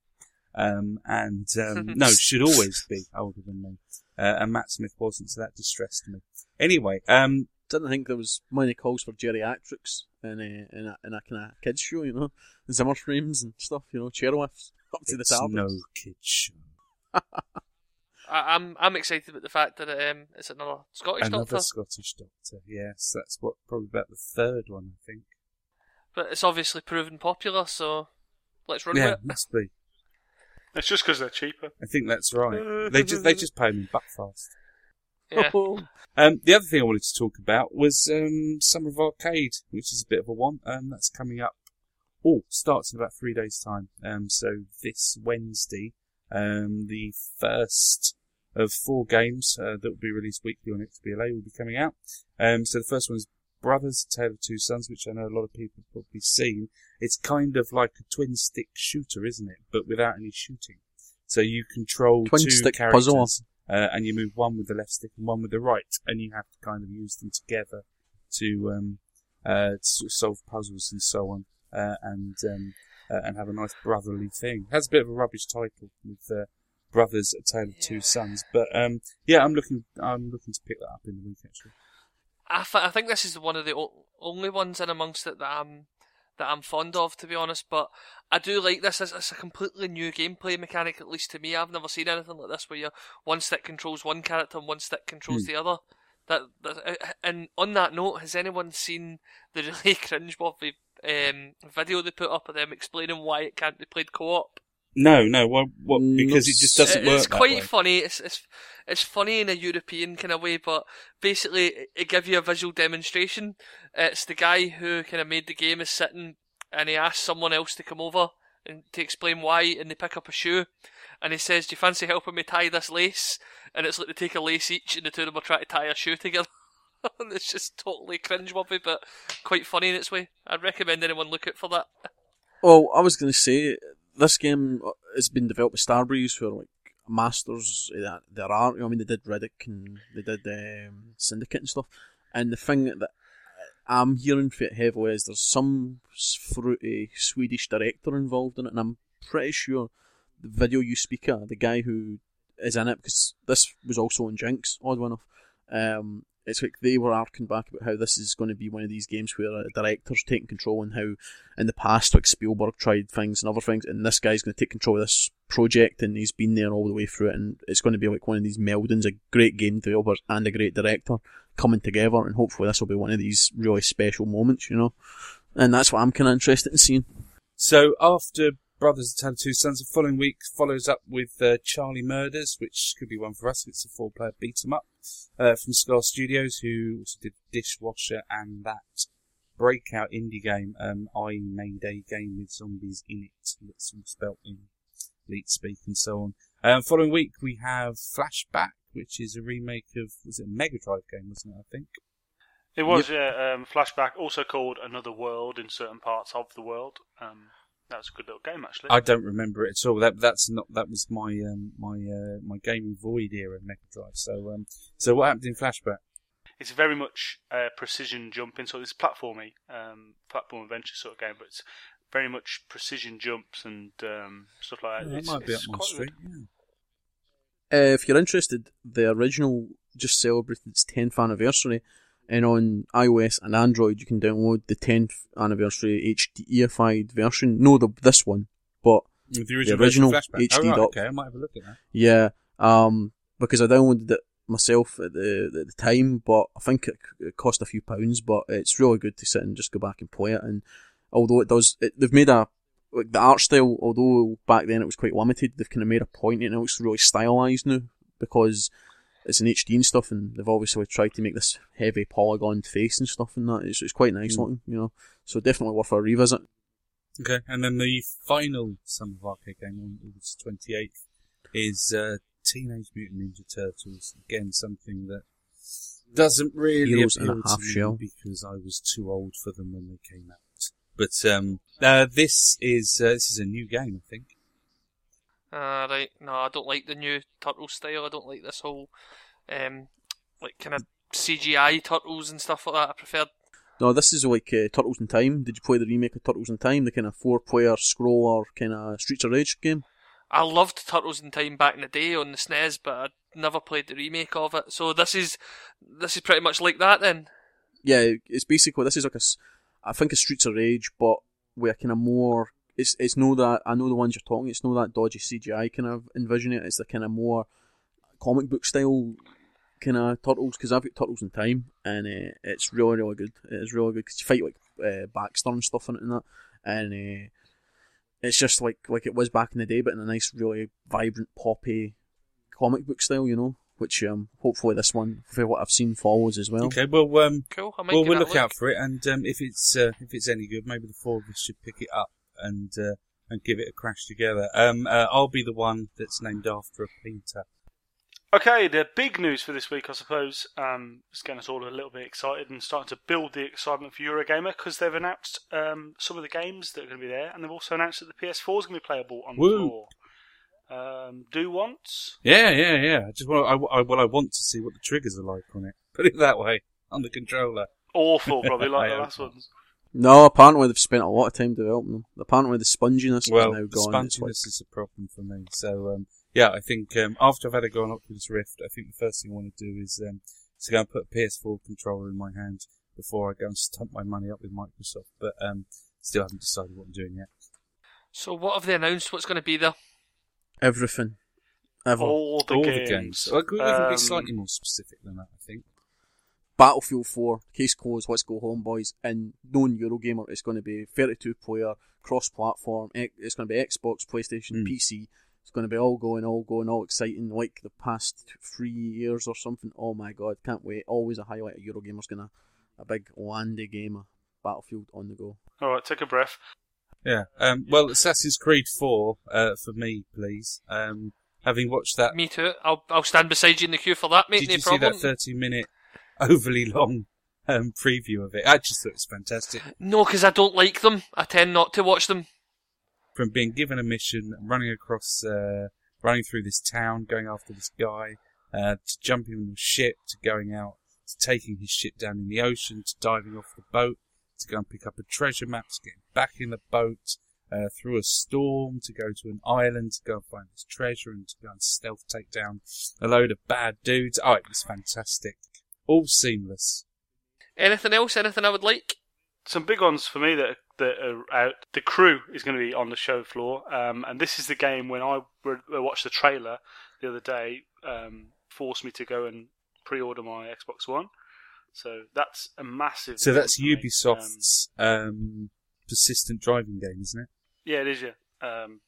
Um, and um, no, should always be older than me. Uh, and Matt Smith wasn't, so that distressed me. Anyway, um, Didn't think there was many calls for geriatrics in a in a, in a kind of kids show, you know, Zimmer frames and stuff, you know, chairlifts up to the it's top. no kid show. I, I'm I'm excited about the fact that um, it's another Scottish Another Doctor, Another Scottish doctor. Yes, that's what probably about the third one, I think. but it's obviously proven popular, so let's run yeah, with it. must be. It's just because they're cheaper. I think that's right. they just they just pay me buckfast. Yeah. Um, the other thing I wanted to talk about was um, Summer of Arcade, which is a bit of a one. Um, that's coming up. Oh, starts in about three days' time. Um, so this Wednesday, um, the first of four games uh, that will be released weekly on XBLA will be coming out. Um, so the first one is Brothers: Tale of Two Sons, which I know a lot of people have probably seen. It's kind of like a twin stick shooter, isn't it? But without any shooting. So you control Twin two stick characters, uh, and you move one with the left stick and one with the right, and you have to kind of use them together to um, uh, to sort of solve puzzles and so on, uh, and um, uh, and have a nice brotherly thing. It has a bit of a rubbish title with uh, Brothers: A Tale of Two Sons, but um, yeah, I'm looking I'm looking to pick that up in the week actually. I, th- I think this is one of the o- only ones in amongst it that I'm that I'm fond of, to be honest. But I do like this. It's, it's a completely new gameplay mechanic, at least to me. I've never seen anything like this where you one stick controls one character and one stick controls Hmm. the other. That, that uh, and on that note, has anyone seen the really cringeworthy um, video they put up of them explaining why it can't be played co-op? No, no. What? What? Mm, Because it just doesn't It- work It's that quite way. funny. It's, it's it's funny in a European kind of way, but basically it- it gives you a visual demonstration. It's the guy who kind of made the game is sitting, and he asks someone else to come over and to explain why, and they pick up a shoe, and he says, "Do you fancy helping me tie this lace?" And it's like they take a lace each, and the two of them are trying to tie a shoe together. and it's just totally cringe-worthy, but quite funny in its way. I'd recommend anyone look out for that. Well, I was going to say this game has been developed by Starbreeze, who are like masters that their art. I mean, they did Riddick and they did um, Syndicate and stuff. And the thing that I'm hearing from it heavily is there's some fruity Swedish director involved in it, and I'm pretty sure the video you speak of, the guy who is in it, because this was also in Ginx, odd enough. Um, it's like they were arcing back about how this is going to be one of these games where a director's taking control and how in the past like Spielberg tried things and other things and this guy's going to take control of this project and he's been there all the way through it and it's going to be like one of these meldings, a great game developer and a great director coming together and hopefully this will be one of these really special moments, you know. And that's what I'm kind of interested in seeing. So after Brothers of Two Sons, the following week follows up with uh, Charlie Murders, which could be one for us. It's a four-player beat 'em up uh, from Ska Studios, who also did Dishwasher and that breakout indie game, um, I Mayday game with zombies in it. That's all spelt in leet speak and so on. Um, following week we have Flashback, which is a remake of was it a Mega Drive game, wasn't it? I think. It was yeah, um, Flashback, also called Another World in certain parts of the world. Um, that was a good little game, actually. I don't remember it at all. That that's not that was my um, my uh, my Game Void era of Mega Drive. So um, so what happened in Flashback? It's very much uh, precision jumping, so it's platformy, um, platform adventure sort of game, but it's very much precision jumps and um, stuff like that. that It's- might be up it's my quite street. good. Yeah. Uh, if you're interested, the original just celebrated its 10th anniversary, and on iOS and Android you can download the 10th anniversary HDified version. No, the this one, but the original, original version. HD oh, right, okay, I might have a look at that. yeah, um, because I downloaded it myself at the at the time, but I think it, it cost a few pounds. But it's really good to sit and just go back and play it. And although it does, it, they've made a like the art style. Although back then it was quite limited, they've kind of made a point, and it looks really stylized now because it's in HD and stuff, and they've obviously tried to make this heavy polygon face and stuff, and that it's, it's quite nice Mm. looking, you know. So definitely worth a revisit. Okay, and then the final Summer of Arcade game on August twenty eighth is uh, Teenage Mutant Ninja Turtles. Again, something that doesn't really Heroes in a appeal to half me shell. because I was too old for them when they came out. But um, uh, this is uh, this is a new game, I think. Ah, right. No, I don't like the new turtle style. I don't like this whole, um, like kind of CGI turtles and stuff like that. I prefer. No, this is like uh, Turtles in Time. Did you play the remake of Turtles in Time, the kind of four-player scroller kind of Streets of Rage game? I loved Turtles in Time back in the day on the SNES, but I never played the remake of it. So this is this is pretty much like that then. Yeah, it's basically this is like a, I think a Streets of Rage, but with kind of more. It's it's no that I know the ones you're talking. It's no that dodgy CGI kind of envision it. It's the kind of more comic book style kind of turtles because I've got Turtles in Time and uh, it's really really good. It's really good because you fight like uh, Baxter and stuff in it and that, and uh, it's just like like it was back in the day, but in a nice, really vibrant, poppy comic book style, you know. Which um, hopefully this one, for what I've seen, follows as well. Okay, well, um, Cool. I might well, we'll that a look out for it, and um, if it's uh, if it's any good, maybe the four of us should pick it up and uh, and give it a crash together. Um, uh, I'll be the one that's named after a painter. Okay, the big news for this week, I suppose, um, is getting us all a little bit excited and starting to build the excitement for Eurogamer because they've announced um, some of the games that are going to be there, and they've also announced that the PS4 is going to be playable on Woo. the floor. Um, do once? Yeah, yeah, yeah. I just want, I, I, well, I want to see what the triggers are like on it. Put it that way on the controller. Awful, probably like the last ones. No, apparently they've spent a lot of time developing them. Apparently the sponginess Well, is now the gone. It's sponginess like- is a problem for me. So, um, yeah, I think um, after I've had a go on Oculus Rift, I think the first thing I want to do is um, to go and put a PS4 controller in my hand before I go and stump my money up with Microsoft. But um, still haven't decided what I'm doing yet. So what have they announced? What's going to be there? everything. Ever. All the All games. the games. Well, we can Um, be slightly more specific than that, I think. Battlefield 4, case closed, let's go home, boys. And known Eurogamer, it's going to be 32 player, cross platform, it's going to be Xbox, PlayStation, Mm. PC. It's going to be all going, all going, all exciting, like the past three years or something. Oh my god, can't wait. Always a highlight of Eurogamer's going to, a big landy game of Battlefield on the go. All right, take a breath. Yeah. Um, well, Assassin's Creed 4, uh, for me, please. Um, having watched that, Me too. I'll I'll stand beside you in the queue for that, mate. did no you see problem. that 30 minute overly long um, preview of it? I just thought it was fantastic. No, because I don't like them. I tend not to watch them. From being given a mission, running across, uh, running through this town, going after this guy, uh, to jumping on the ship, to going out, to taking his ship down in the ocean, to diving off the boat, to go and pick up a treasure map, to getting back in the boat, uh, through a storm, to go to an island, to go and find this treasure, and to go and stealth take down a load of bad dudes. Oh, it was fantastic. All seamless. Anything else? Anything I would like? Some big ones for me that that are out. The crew is going to be on the show floor, um, and this is the game when I re- watched the trailer the other day. Um, forced me to go and pre-order my Xbox One. So that's a massive. So that's for. Um, Ubisoft's um, persistent driving game, isn't it? Yeah, it is. Yeah, um,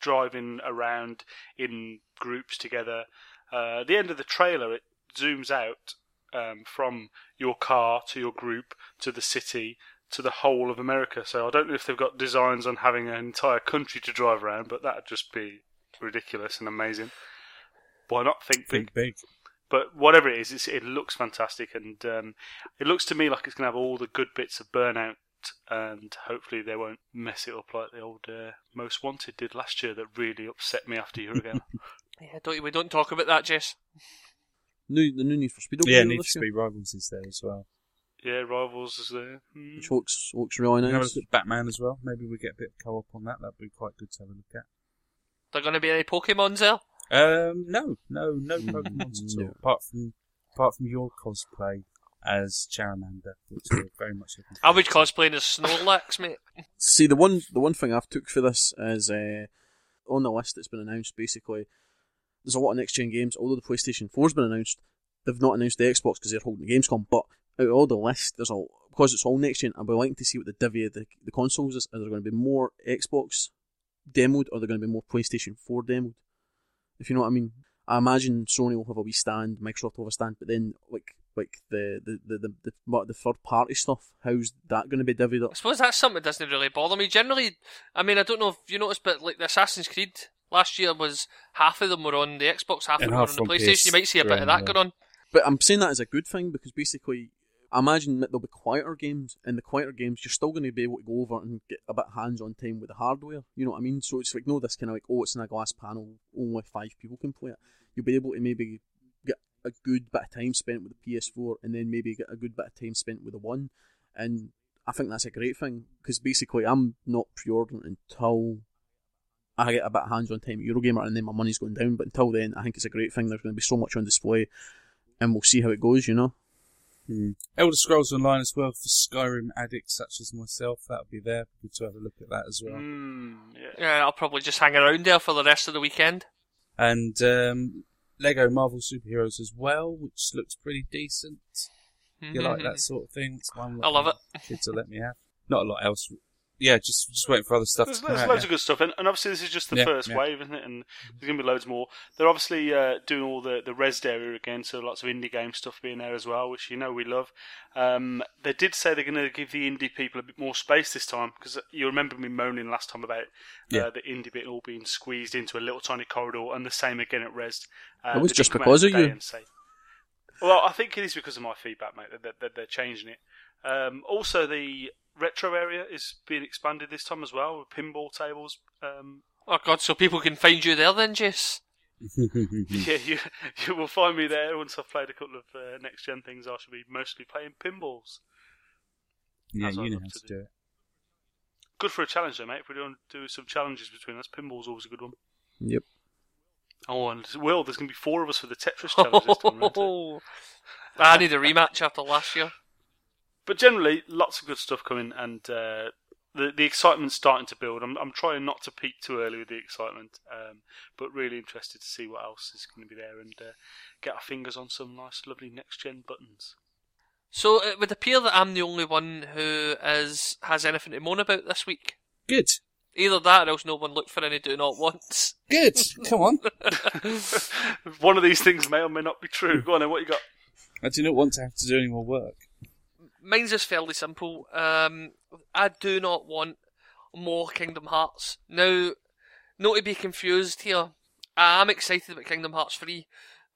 driving around in groups together. Uh, at the end of the trailer, it zooms out um, from your car to your group to the city to the whole of America. So I don't know if they've got designs on having an entire country to drive around, but that'd just be ridiculous and amazing. Why not think big? Think big. But whatever it is, it's, it looks fantastic, and um, it looks to me like it's going to have all the good bits of Burnout, and hopefully they won't mess it up like the old uh, Most Wanted did last year. That really upset me after Eurogamer. Yeah, don't we don't talk about that, Jess. New, the new Need for Speed Yeah, Need for this year, Speed Rivals is there as well. yeah, Rivals is there. Hmm. which looks, looks really Can have a nice. look at Batman as well. Maybe we get a bit of co-op on that. That'd be quite good to have a look at. There going to be any Pokemons there? Um, no, no, no Pokemon at all. Apart from, apart from your cosplay as Charmander, which we're very much looking I would forward cosplay as Snorlax, mate. See, the one the one thing I've took for this is uh, on the list that's been announced. Basically, there's a lot of next gen games. Although the PlayStation 4's been announced, they've not announced the Xbox because they're holding the Gamescom. But out of all the list, there's a because it's all next gen. I'd be liking to see what the divvy of the, the consoles is. Are there going to be more Xbox demoed, or are there going to be more PlayStation 4 demoed? If you know what I mean. I imagine Sony will have a wee stand, Microsoft will have a stand, but then like like the the the the, the, what- the third party stuff, how's that going to be divvied up? I suppose that's something that doesn't really bother me. Generally, I mean, I don't know if you noticed, but like the Assassin's Creed last year was half of them were on the Xbox, half of them were on the on PlayStation. You might see a bit of that PS3, going on. But I'm saying that as a good thing because basically, I imagine that there'll be quieter games, and the quieter games you're still going to be able to go over and get a bit hands-on time with the hardware. You know what I mean? So it's like no, this kind of like oh, it's in a glass panel, only five people can play it. You'll be able to maybe get a good bit of time spent with the PS4, and then maybe get a good bit of time spent with the one. And I think that's a great thing because basically, I'm not pre-ordering until I get a bit of hands-on time at Eurogamer, and then my money's going down. But until then, I think it's a great thing. There's going to be so much on display, and we'll see how it goes. You know. Hmm. Elder Scrolls Online as well for Skyrim addicts such as myself. That'll be there. Good to have a look at that as well. Mm, yeah. Yeah, I'll probably just hang around there for the rest of the weekend. And um, Lego Marvel Superheroes as well, which looks pretty decent. You like that sort of thing? It's one I love it. Kids will let me have. Not a lot else. Yeah, just just waiting for other stuff There's, there's out. loads yeah. of good stuff, and, and obviously this is just the Yeah, first yeah. wave, isn't it? And there's going to be loads more. They're obviously uh, doing all the the Rezzed area again, so lots of indie game stuff being there as well, which you know we love. Um, they did say they're going to give the indie people a bit more space this time because you remember me moaning last time about uh, Yeah. the indie bit all being squeezed into a little tiny corridor, and the same again at Rezzed. Uh, It was just because of you. say- well, I think it is because of my feedback, mate. That, that, that they're changing it. Um, also, the retro area is being expanded this time as well with pinball tables. Um, Oh god, so people can find you there then, Jess? yeah, you you will find me there once I've played a couple of uh, next gen things. I shall be mostly playing pinballs. yeah, you know how to to do. do it. Good for a challenge, though, mate. If we don't do some challenges between us, pinball's always a good one. Yep. Oh, and Will, there's going to be four of us for the Tetris challenge this time round. I need a rematch after last year. But generally, lots of good stuff coming, and uh, the the excitement's starting to build. I'm I'm trying not to peak too early with the excitement, um, but really interested to see what else is going to be there and uh, get our fingers on some nice, lovely next gen buttons. So it would appear that I'm the only one who is has anything to moan about this week. Good. Either that or else no one looked for any do not wants. Good. Come on. One of these things may or may not be true. Go on then, what you got? I do not want to have to do any more work. Mine's just fairly simple. Um, I do not want more Kingdom Hearts. Now, not to be confused here, I am excited about Kingdom Hearts 3,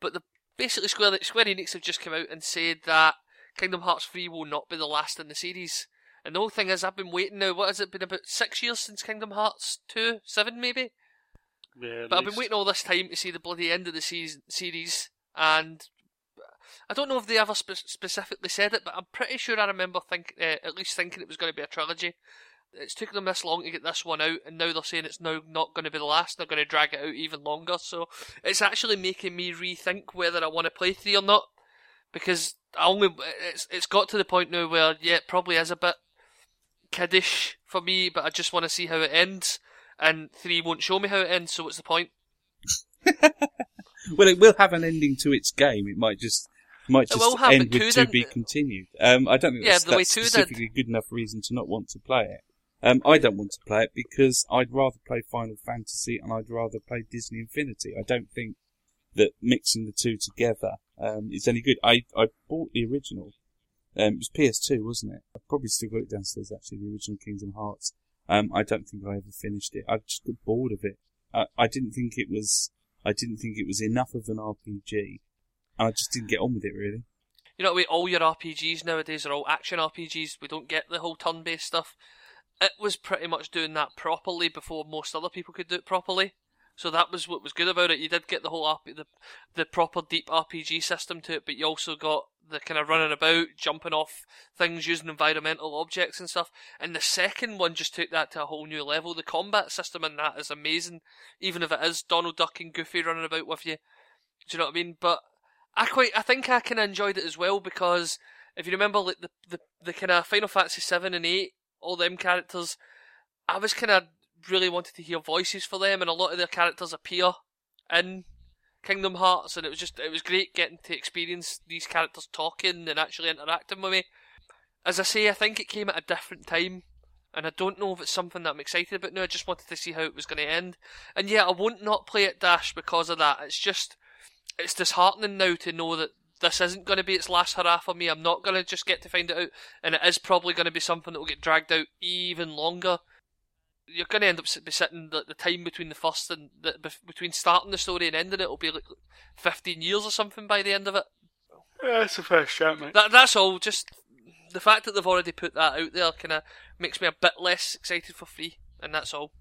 but the basically Square, Square Enix have just come out and said that Kingdom Hearts 3 will not be the last in the series. And the whole thing is, I've been waiting now, what has it been, about six years since Kingdom Hearts 2? Seven, maybe? Yeah, But I've been waiting all this time to see the bloody end of the season, series, and I don't know if they ever spe- specifically said it, but I'm pretty sure I remember think, uh, at least thinking it was going to be a trilogy. It's taken them this long to get this one out, and now they're saying it's now not going to be the last. They're going to drag it out even longer. So it's actually making me rethink whether I want to play three or not, because I only it's it's got to the point now where yeah, it probably is a bit kiddish for me, but I just want to see how it ends. And three won't show me how it ends, so what's the point? Well, it will have an ending to its game. It might just might just have, end with to be continued. Um, I don't think Yeah, that's, the that's specifically good enough reason to not want to play it. Um, I don't want to play it because I'd rather play Final Fantasy and I'd rather play Disney Infinity. I don't think that mixing the two together um, is any good. I I bought the original. Um, it was PS2, wasn't it? I've probably still got it downstairs. Actually, the original Kingdom Hearts. Um, I don't think I ever finished it. I just got bored of it. I, I didn't think it was. I didn't think it was enough of an RPG. I just didn't get on with it really. You know, the way all your RPGs nowadays are all action RPGs. We don't get the whole turn-based stuff. It was pretty much doing that properly before most other people could do it properly. So that was what was good about it. You did get the whole RP, the the proper deep RPG system to it, but you also got the kind of running about, jumping off things, using environmental objects and stuff. And the second one just took that to a whole new level. The combat system in that is amazing, even if it is Donald Duck and Goofy running about with you. Do you know what I mean? But I quite, I think I kind of enjoyed it as well because if you remember, like the the, the kind of Final Fantasy seven and eight, all them characters, I was kind of really wanted to hear voices for them, and a lot of their characters appear in Kingdom Hearts, and it was just it was great getting to experience these characters talking and actually interacting with me. As I say, I think it came at a different time. And I don't know if it's something that I'm excited about now. I just wanted to see how it was going to end. And yeah, I won't not play it Dash because of that. It's just, it's disheartening now to know that this isn't going to be its last hurrah for me. I'm not going to just get to find it out, and it is probably going to be something that will get dragged out even longer. You're going to end up be sitting the, the time between the first and the, between starting the story and ending it will be like 15 years or something by the end of it. Yeah, it's a fair shout, mate. That that's all. Just the fact that they've already put that out there kind of makes me a bit less excited for free, and that's all.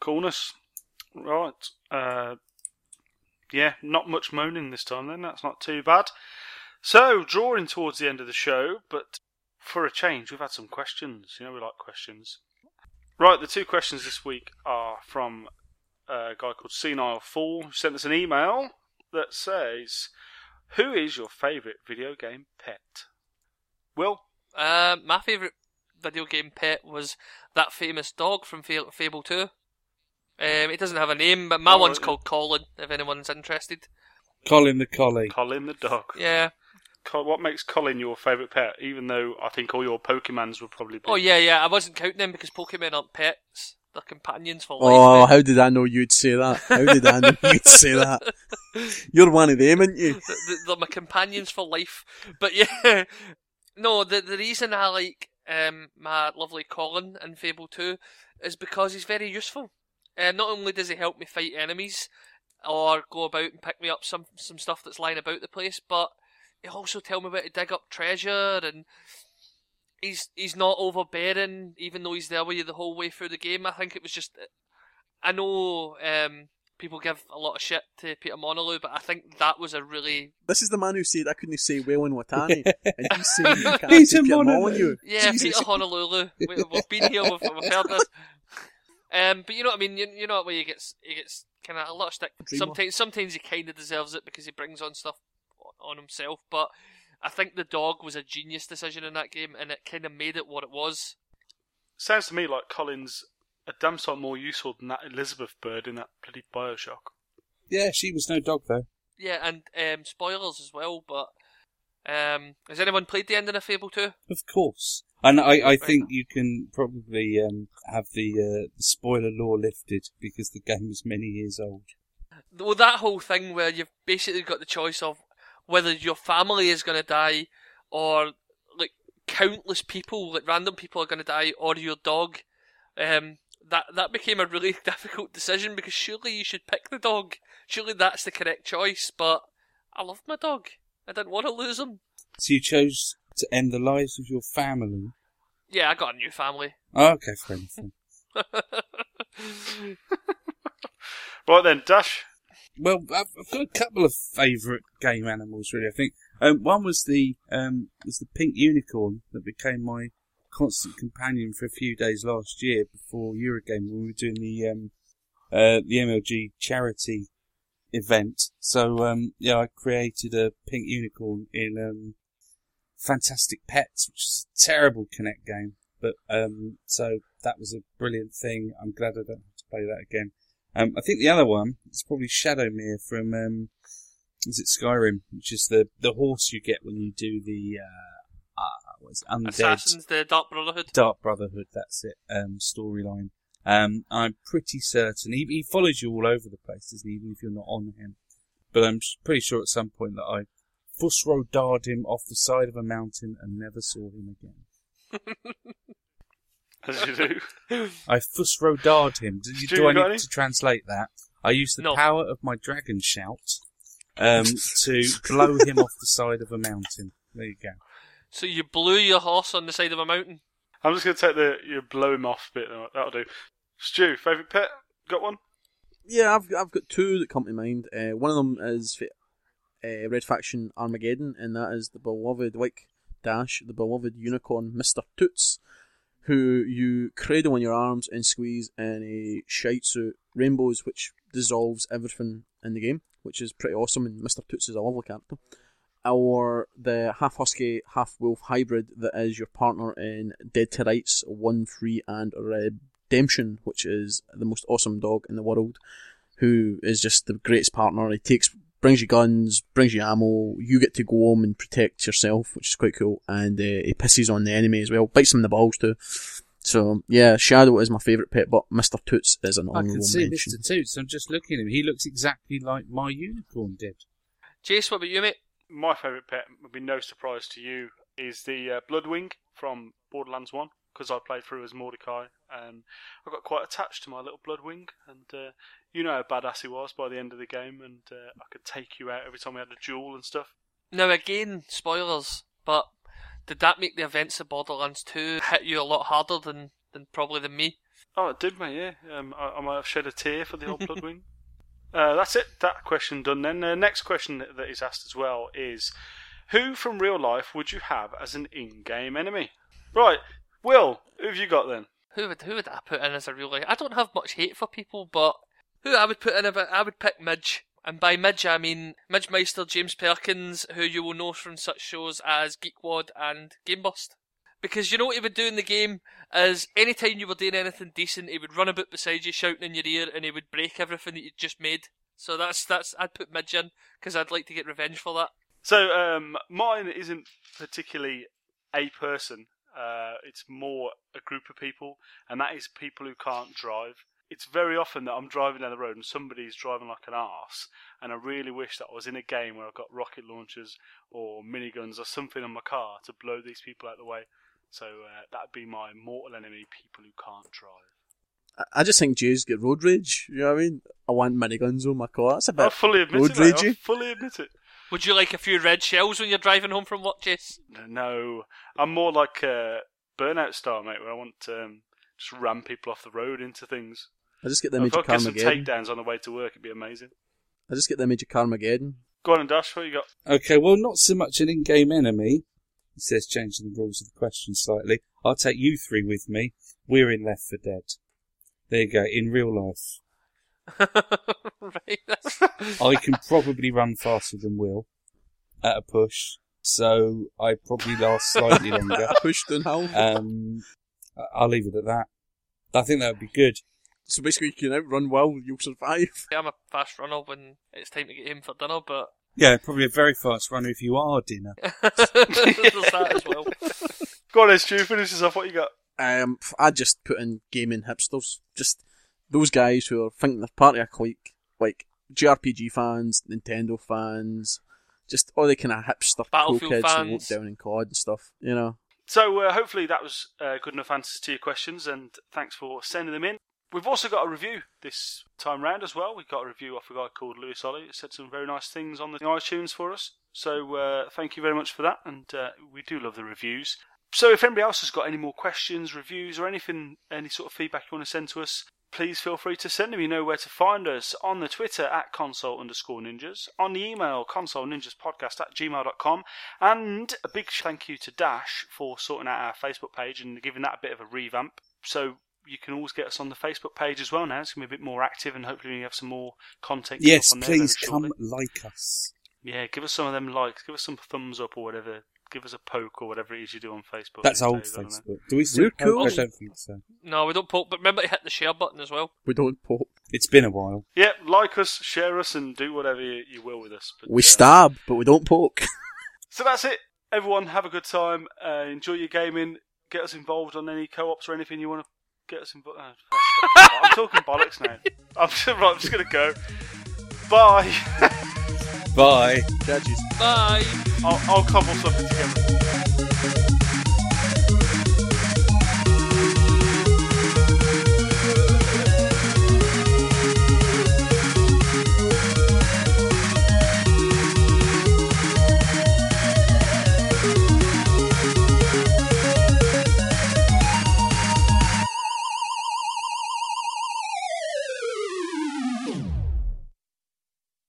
Coolness. Right. Uh, yeah, not much moaning this time then. That's not too bad. So, drawing towards the end of the show, but for a change, we've had some questions. You know, we like questions. Right, the two questions this week are from a guy called Senile Fool, who sent us an email that says, Who is your favourite video game pet? Will? Uh, my favourite video game pet was that famous dog from Fable 2. Um, it doesn't have a name, but my Oh, one's called Colin, if anyone's interested. Colin the Collie. Colin the dog. Yeah. Col- what makes Colin your favourite pet? Even though I think all your Pokemons would probably be. Oh, yeah, yeah, I wasn't counting them because Pokemon aren't pets. They're companions for life. Oh, mate. how did I know you'd say that? How did I know you'd say that? You're one of them, aren't you? Th- th- they're my companions for life. But yeah, no, the the reason I like um, my lovely Colin in Fable 2 is because he's very useful. Um, not only does he help me fight enemies or go about and pick me up some some stuff that's lying about the place, but he also tell me where to dig up treasure and he's he's not overbearing even though he's there with you the whole way through the game. I think it was just I know um, people give a lot of shit to Peter Monolith, but I think that was a really This is the man who said I couldn't say well in Watani, and he's saying you can't Peter say Peter Molyneux. Molyneux. Yeah, Jesus. Peter Honolulu. We, we've been here. We've, we've heard this. Um, but you know what I mean. You, you know where he gets he gets kind of a lot of stick. Dreamer. Sometimes sometimes he kind of deserves it because he brings on stuff on- on himself. But I think the dog was a genius decision in that game, and it kind of made it what it was. Sounds to me like Colin's a damn sight more useful than that Elizabeth bird in that bloody Bioshock. Yeah, she was no dog though. Yeah, and um, spoilers as well. But Um, has anyone played the ending of Fable 2? Of course. And I, I think you can probably um, have the, uh, spoiler law lifted because the game is many years old. Well, that whole thing where you've basically got the choice of whether your family is going to die or like countless people, like random people are going to die, or your dog. Um, that that became a really difficult decision because surely you should pick the dog. Surely that's the correct choice. But I love my dog. I didn't want to lose him. So you chose to end the lives of your family. Yeah, I got a new family. Oh, okay, fair enough. Right then, Dash. Well, I've, I've got a couple of favourite game animals. Really, I think um, one was the um, was the pink unicorn that became my constant companion for a few days last year before Eurogame when we were doing the um, uh, the MLG charity event. So um, yeah, I created a pink unicorn in um, Fantastic Pets, which is a terrible Kinect game, but um, so that was a brilliant thing. I'm glad I don't have to play that again. Um, I think the other one is probably Shadowmere from um, is it Skyrim, which is the the horse you get when you do the uh, uh what's it, undead Assassins, the Dark Brotherhood. Dark Brotherhood. That's it. Um, storyline. Um, I'm pretty certain he, he follows you all over the place, doesn't he? Even if you're not on him. But I'm pretty sure at some point that I fussrodarred him off the side of a mountain and never saw him again. As you do. I fussrodarred him. Do, Stu, do you I need any? to translate that? I used the No. power of my dragon shout um, to blow him off the side of a mountain. There you go. So you blew your horse on the side of a mountain. I'm just going to take the you blow him off bit. That'll do. Stu, favourite pet? Got one? Yeah, I've I've got two that come to mind. Uh, one of them is fa- uh, Red Faction Armageddon, and that is the beloved like Dash, the beloved unicorn Mister Toots, who you cradle in your arms and squeeze in a shite suit rainbows, which dissolves everything in the game, which is pretty awesome. And Mister Toots is a lovely character. Or the half husky, half wolf hybrid that is your partner in Dead to Rights One, Three, and Redemption, which is the most awesome dog in the world who is just the greatest partner. He takes, brings you guns, brings you ammo. You get to go home and protect yourself, which is quite cool. And uh, he pisses on the enemy as well, bites him in the balls too. So yeah, Shadow is my favourite pet, but Mister Toots is an honourable mention. I can see mention. Mr. Toots. I'm just looking at him. He looks exactly like my unicorn did. Jace, what about you, mate? My favourite pet would be no surprise to you is the uh, Bloodwing from Borderlands 1 because I played through as Mordecai and I got quite attached to my little Bloodwing and uh, you know how badass he was by the end of the game and uh, I could take you out every time we had a duel and stuff. Now again, spoilers, but did that make the events of Borderlands 2 hit you a lot harder than, than probably than me? Oh, it did, mate, yeah. Um, I, I might have shed a tear for the old Bloodwing. Uh, that's it. That question done then. The next question that that is asked as well is Who from real life would you have as an in game enemy? Right, Will, who have you got then? Who would who would I put in as a real life? I don't have much hate for people, but who I would put in I would pick Midge. And by Midge, I mean Midge Meister, James Perkins, who you will know from such shows as Geekwad and Gamebust. Because you know what he would do in the game is anytime you were doing anything decent, he would run about beside you, shouting in your ear, and he would break everything that you'd just made. So that's that's I'd put Midge in because I'd like to get revenge for that. So, um, mine isn't particularly a person. Uh, it's more a group of people, and that is people who can't drive. It's very often that I'm driving down the road and somebody's driving like an ass, and I really wish that I was in a game where I've got rocket launchers or miniguns or something on my car to blow these people out of the way. So uh, that'd be my mortal enemy: people who can't drive. I- I just think Jews get road rage. You know what I mean? I want miniguns on my car. That's a I bit fully admit road it. I ragey. fully admit it. Would you like a few red shells when you're driving home from work, Jace? No, I'm more like a burnout star, mate, where I want to um, just ram people off the road into things. I just get the if image I of could get some takedowns on the way to work, it'd be amazing. I just get the image of Carmageddon. Go on and Dash, what you got? Okay, well, not so much an in-game enemy. He says changing the rules of the question slightly. I'll take you three with me. We're in Left 4 Dead. There you go. In real life, right. I can probably run faster than Will at a push, so I probably last slightly longer. Pushed downhill. Um, I'll leave it at that. I think that would be good. So basically, you can outrun well, you'll survive. I'm a fast runner when it's time to get him for dinner, but Yeah, probably a very fast runner if you are dinner. There's that as well. Go on, then, Stu. Finish this off. What you got? Um, I just put in gaming hipsters. Just those guys who are thinking they're part of a clique, like JRPG fans, Nintendo fans, just all the kind of hipster cool Battlefield kids who fans. walk down in COD and stuff. You know, So uh, hopefully that was uh, good enough answers to your questions, and thanks for sending them in. We've also got a review this time round as well. We've got a review off a guy called Lewis Ollie. He said some very nice things on the iTunes for us. So uh, thank you very much for that, and uh, we do love the reviews. So if anybody else has got any more questions, reviews, or anything, any sort of feedback you want to send to us, please feel free to send them. You know where to find us on the Twitter at console underscore ninjas, on the email console ninjas podcast at gmail.com, and a big thank you to Dash for sorting out our Facebook page and giving that a bit of a revamp. So you can always get us on the Facebook page as well now. It's going to be a bit more active and hopefully we have some more content. Yes, on please shortly. come like us. Yeah, give us some of them likes. Give us some thumbs up or whatever. Give us a poke or whatever it is you do on Facebook. That's these old days, don't. Facebook. Do we still We're cool. poke? I don't think so. No, we don't poke, but remember to hit the share button as well. we don't poke. It's been a while. Yeah, like us, share us, and do whatever you, you will with us. But, We uh, stab, but we don't poke. So that's it. Everyone, have a good time. Uh, enjoy your gaming. Get us involved on any co-ops or anything you want to get us involved. Ah, I'm talking bollocks now. I'm just, right, I'm just gonna go. Bye. Bye. Judges. Bye. I'll, I'll cobble something together.